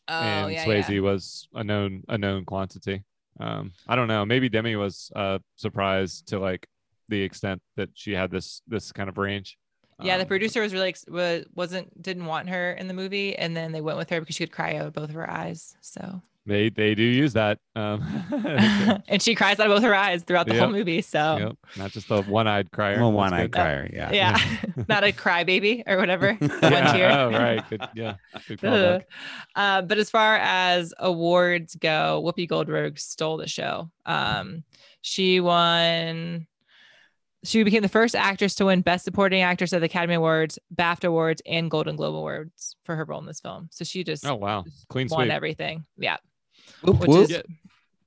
Oh and yeah, Swayze yeah. was a known a known quantity. Um, I don't know. Maybe Demi was a surprise to like the extent that she had this this kind of range. Yeah, the Um, producer was really ex- wa- wasn't didn't want her in the movie, and then they went with her because she could cry out both of her eyes. So, They they do use that. Um, and she cries out of both her eyes throughout the whole movie. So, yep, not just a one-eyed crier. Well, one eyed crier. Yeah. yeah, not a cry baby or whatever. One Yeah, tear. Oh, right. Good. Yeah. Good Uh, but as far as awards go, Whoopi Goldberg stole the show. Um, she won. She became the first actress to win Best Supporting Actress at the Academy Awards, BAFTA Awards, and Golden Globe Awards for her role in this film. So she just Oh wow, clean won sweep. everything. Yeah, Whoop, which whoop, is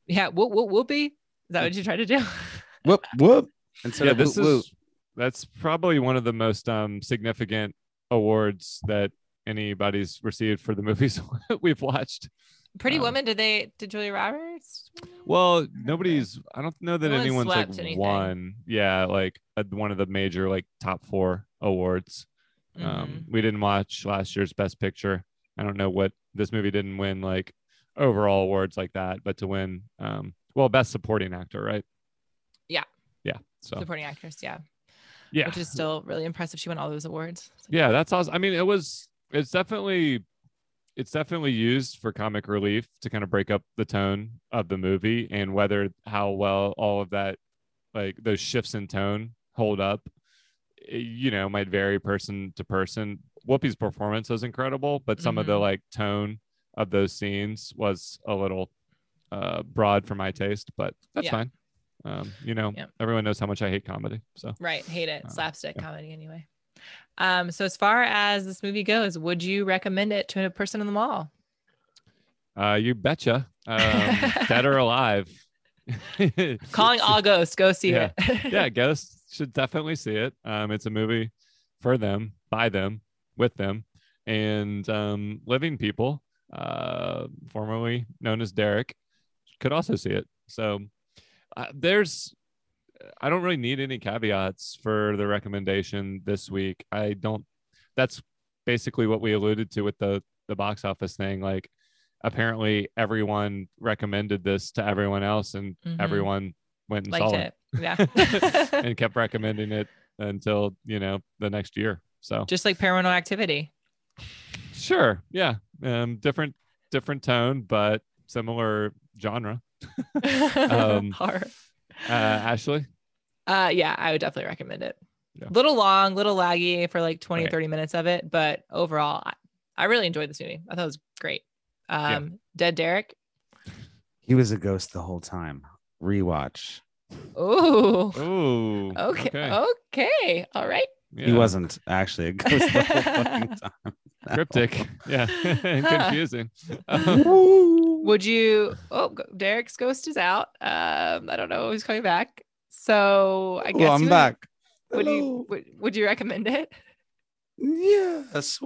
yeah. Whoop whoop whoopie. Is that what you try to do? whoop, whoop. Instead yeah, of this whoop, whoop. is that's probably one of the most um significant awards that anybody's received for the movies we've watched. Pretty Um, Woman. Did they? Did Julia Roberts? Well, nobody's. I don't know that No anyone's like anything. won. Yeah, like uh, one of the major like top four awards. Mhm. Um, we didn't watch last year's Best Picture. I don't know what this movie didn't win like overall awards like that, but to win, um, well, Best Supporting Actor, right? Yeah. Yeah. So Supporting actress. Yeah. yeah, Which is still really impressive. She won all those awards. yeah that's awesome i mean it was it's definitely it's definitely used for comic relief to kind of break up the tone of the movie and whether how well all of that like those shifts in tone hold up eh, you know might vary person to person whoopi's performance was incredible but some of the Mhm. like tone of those scenes was a little uh broad for my taste but that's Yeah. fine um you know Yeah. everyone knows how much i hate comedy so Right. Hate it. Uh, Slapstick yeah. comedy anyway. Um, so as far as this movie goes, would you recommend it to a person in the mall? Uh, you betcha. Um, dead or alive. Calling all ghosts, go see Yeah. it. yeah, ghosts should definitely see it. Um, it's a movie for them, by them, with them, and um, living people, uh, formerly known as Derek, could also see it. So uh, there's, I don't really need any caveats for the recommendation this week. I don't. That's basically what we alluded to with the the box office thing. Like, apparently everyone recommended this to everyone else, and Mhm. everyone went and Liked saw it. Yeah. and kept recommending it until you know the next year. So Just like paranormal activity. sure, yeah, um, different different tone, but similar genre. Um, Horror. Uh, Ashley, Uh, yeah, I would definitely recommend it. Yeah. Little long, little laggy for like 20, Right. 30 minutes of it, but overall, I, I really enjoyed this movie. I thought it was great. Um, Dead Derek. He was a ghost the whole time. Rewatch. Ooh. ooh, Okay. Okay. All right. He wasn't actually a ghost the whole fucking time. cryptic, yeah, confusing. Um, Would you? Oh, Derek's ghost is out. Um, I don't know who's coming back. So I guess Well, I'm you would- back. Would Hello. you would, would you recommend it? Yes.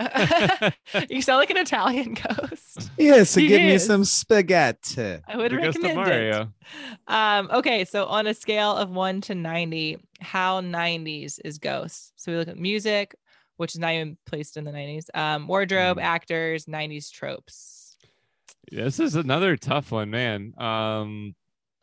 Ooh. you sound like an Italian ghost. Yes, He give me some spaghetti. I would the ghost of recommend it. Um, okay, so on a scale of one to 90, how 90s is Ghost? So we look at music, which is not even placed in the 90s, um, wardrobe, Mm. actors, 90s tropes. This is another tough one, man. Um,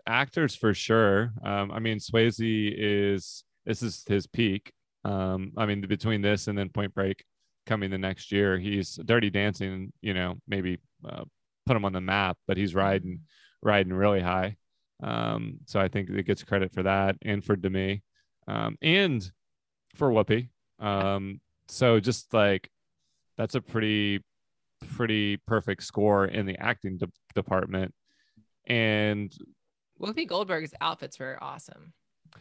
actors for sure. Um, I mean, Swayze is this is his peak. Um, I mean, between this and then Point Break coming the next year, he's Dirty Dancing. You know, maybe uh, put him on the map, but he's riding riding really high. Um, so I think it gets credit for that and for Demi, um, and for Whoopi. Um, so just like that's a pretty pretty perfect score in the acting de- department. And Whoopi Goldberg's outfits were awesome.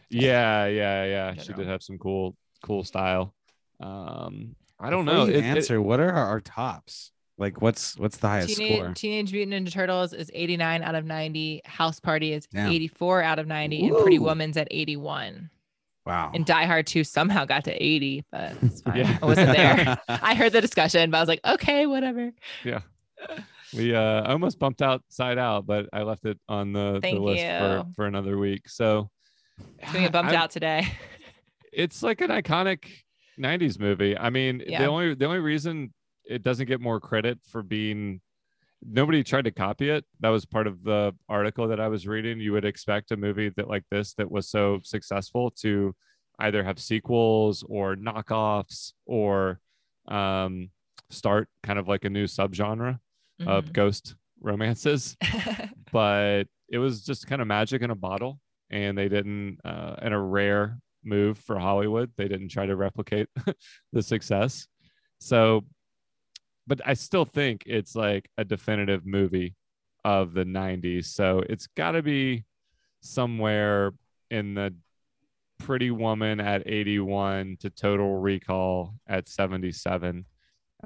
yeah, yeah, yeah, she did have some cool cool style. Um, I don't Before know. you It- it- answer. what are our, our tops? Like, what's what's the highest Teenage, score? Teenage Mutant Ninja Turtles is 89 out of 90. House Party is Damn. 84 out of 90. And Pretty Woman's at 81. Wow. And Die Hard 2 somehow got to 80, but it's fine. Yeah. I wasn't there. I heard the discussion, but I was like, okay, whatever. Yeah. We uh almost bumped out side out, but I left it on the, the Thank list for, for another week. So It's gonna get bumped I- out today. it's like an iconic 90s movie i mean Yeah. the only the only reason it doesn't get more credit for being nobody tried to copy it that was part of the article that i was reading you would expect a movie that like this that was so successful to either have sequels or knockoffs or um start kind of like a new subgenre of Mhm. ghost romances but it was just kind of magic in a bottle and they didn't uh, in a rare move for hollywood they didn't try to replicate the success so but i still think it's like a definitive movie of the 90s so it's got to be somewhere in the pretty woman at 81 to total recall at 77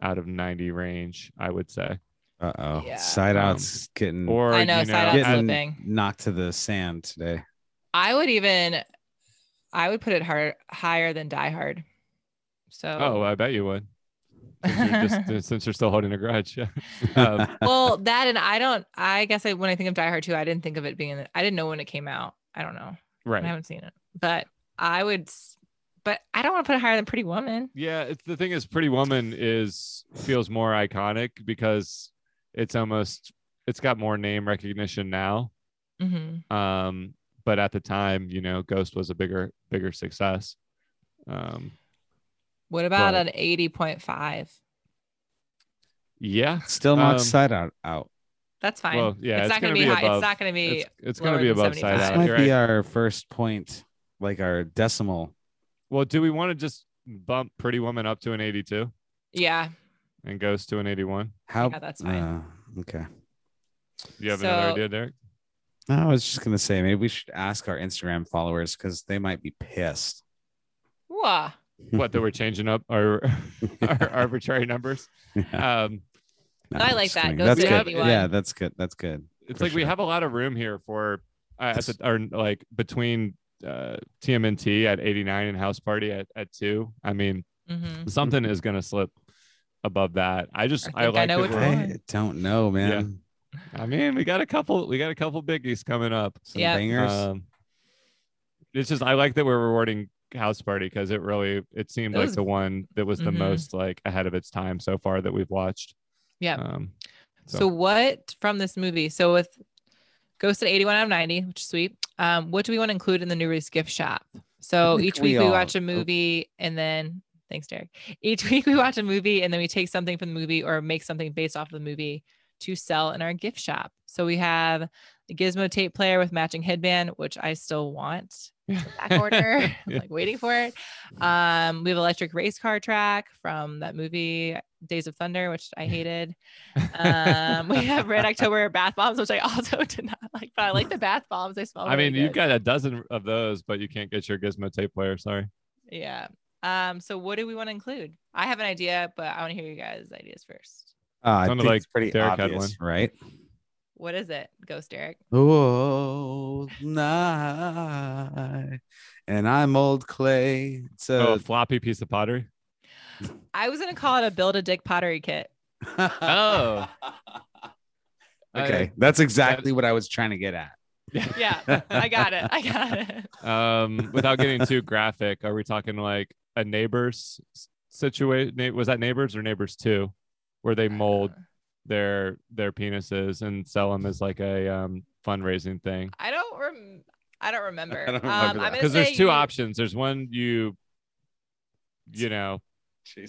out of 90 range i would say Uh oh. Yeah. Side Um, out's getting or I know, you side out's getting slipping. knocked to the sand today. I would even, I would put it hard, higher than Die Hard. So, oh i bet you would since you're, just, since you're still holding a grudge yeah Um, well, that and I don't, I guess I, when I think of Die Hard 2, I didn't think of it being, I didn't know when it came out. I don't know. Right. I haven't seen it, but I would, but I don't want to put it higher than Pretty Woman. Yeah, it's the thing is Pretty Woman is feels more iconic because it's almost it's got more name recognition now. hmm Um, but at the time, you know, Ghost was a bigger bigger success. Um, What about But- an 80.5? yeah, Still not Um, side out out. That's fine. Well, yeah, it's, it's not going gonna be, be high. above- It's not going to be, it's, it's going to be than above side 75. This out. might You're be right. our first point, like our decimal. Well, do we want to just bump Pretty Woman up to an 82 yeah. and Ghost to an 81? How? Yeah, that's fine. uh, okay. Do you have another idea, Derek? No, I was just gonna say maybe we should ask our Instagram followers because they might be pissed. Wah. What that we're changing up our, our arbitrary numbers? Um, No, I like that. kidding. That's to good. 81. Yeah, that's good. That's good. it's For like we have a lot of room here for uh, at the, or like between uh, TMNT at 89 and House Party at, at two. I mean, hmm something is going to slip above that. I just I I, think I like know that which. I don't know, man. I mean, we got a couple. We got a couple biggies coming up. Some Yeah. bangers. Um, it's just I like that we're rewarding House Party because it really it seemed It like the one that was the Mhm. most like ahead of its time so far that we've watched. Yeah. Um, So. what from this movie? So with Ghost at 81 out of 90, which is sweet. Um, what do we want to include in the new release gift shop? So each we week we all- watch a oh. movie and then thanks, Derek. Each week we watch a movie and then we take something from the movie or make something based off of the movie to sell in our gift shop. So we have the Gizmo tape player with matching headband, which I still want. Back order. Yeah. like waiting for it. Um, we have electric race car track from that movie Days of Thunder, which I hated. Um, we have Red October bath bombs, which I also did not like, but I like the bath bombs. They smell. I really mean, you've got a dozen of those, but you can't get your Gizmo tape player. Sorry. yeah. Um, so what do we want to include? I have an idea, but I want to hear you guys' ideas first. Uh, I Sounded think like it's pretty Derek had obvious, right? What is it, Ghost Derek? Oh, night, and I'm old clay. It's oh, a a floppy piece of pottery. I was gonna call it a build a dick pottery kit. Oh. okay, that's exactly what I was trying to get at. Yeah, I got it. I got it. um, without getting too graphic, are we talking like a neighbors situation? Was that neighbors or neighbors two, where they mold their their penises and sell them as like a um, fundraising thing? I don't. Rem- I don't remember. I don't remember um, I'm that. gonna Because there's two you- options. There's one you, you know,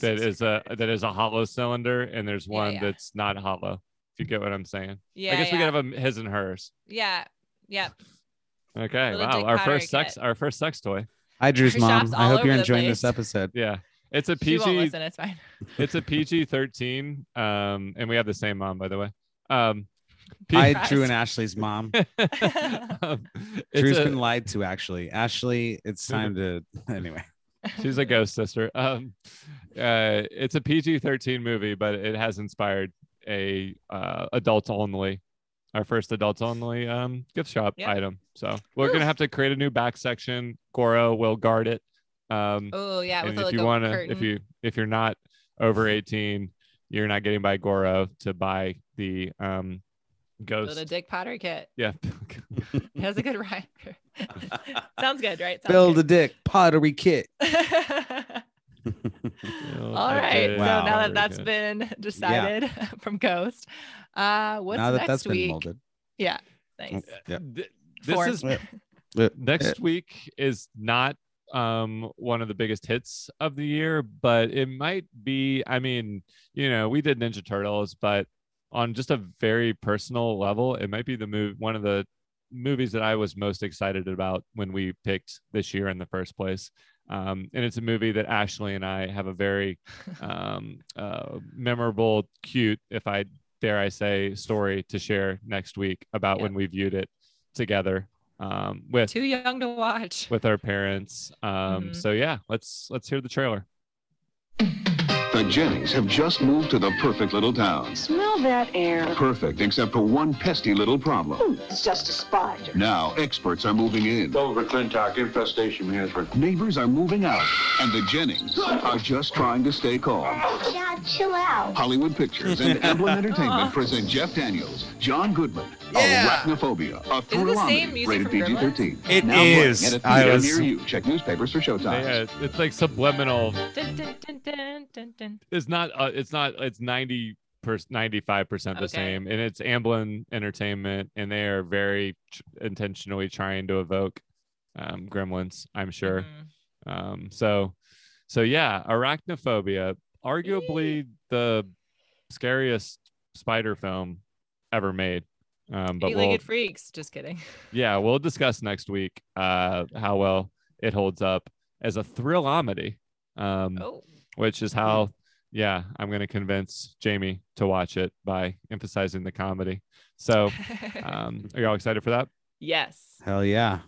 that is a that is a hollow cylinder, and there's one yeah. that's not hollow. If you get what I'm saying. Yeah, I guess we yeah. could have a his and hers. Yeah, Yep. Okay. Little wow. Our first sex. kit. Our first sex toy. Hi, Drew's Her mom. I hope you're over the enjoying this episode. Yeah. It's a PG. She won't PG. listen. It's fine. it's a PG 13. Um, and we have the same mom, by the way. Um, Hi, Christ. Drew and Ashley's mom. um, it's Drew's a- been lied to. Actually, Ashley, it's time to. Anyway, she's a ghost sister. Um, uh, it's a PG 13 movie, but it has inspired a uh, adult only, our first adult only um, gift shop Yep. item. So we're gonna have to create a new back section. Goro will guard it. Um, Oh yeah, and if like you want to, if you if you're not over 18, you're not getting by Goro to buy the um, Build ghost. a dick powder kit. Yeah. It has a good rhyme. Sounds good, right? Sounds build a dick pottery kit. All right. So now that that's been decided from Ghost, uh, what's now that next that's week? been molded. Yeah. Nice. Yeah. Th- this Four. is next week is not um one of the biggest hits of the year but it might be i mean you know we did ninja turtles but on just a very personal level it might be the move one of the movies that i was most excited about when we picked this year in the first place. Um, and it's a movie that ashley and i have a very um, uh, memorable cute if i dare i say story to share next week about when we viewed it together um, with Too young to watch. with our parents. Um, Mhm. So yeah, let's let's hear the trailer. The Jennings have just moved to the perfect little town. Smell that air. Perfect, except for one pesky little problem. Hmm, it's just a spider. Now, experts are moving in. Delbert McClintock, infestation management. Neighbors are moving out. And the Jennings are just trying to stay calm. Dad, chill out. Hollywood Pictures and Amblin Entertainment present Jeff Daniels, John Goodman, Yeah. Arachnophobia, a Is it thriller rated PG-13. It now playing is. At a I theater was- near you. Check newspapers for showtimes. Yeah, it's like subliminal. Dun, dun, dun, It's not. Uh, it's not. It's ninety per ninety five percent the Okay. same, and it's Amblin Entertainment, and they are very tr- intentionally trying to evoke um, gremlins. I'm sure. Mhm. Um, so, so yeah, arachnophobia, arguably the scariest spider film ever made. Um, but we'll, Eight-legged freaks. Just kidding. yeah, we'll discuss next week uh, how well it holds up as a thrillamedy, um, Oh. Which is how, yeah, I'm going to convince Jamie to watch it by emphasizing the comedy. So, um, are y'all excited for that? yes. Hell yeah.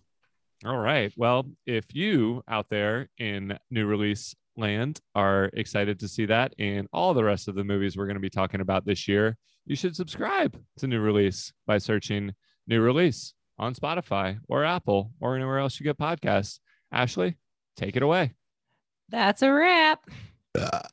All right. Well, if you out there in new release land are excited to see that and all the rest of the movies we're going to be talking about this year, you should subscribe to new release by searching new release on Spotify or Apple or anywhere else you get podcasts. Ashley, take it away. That's a wrap. 啊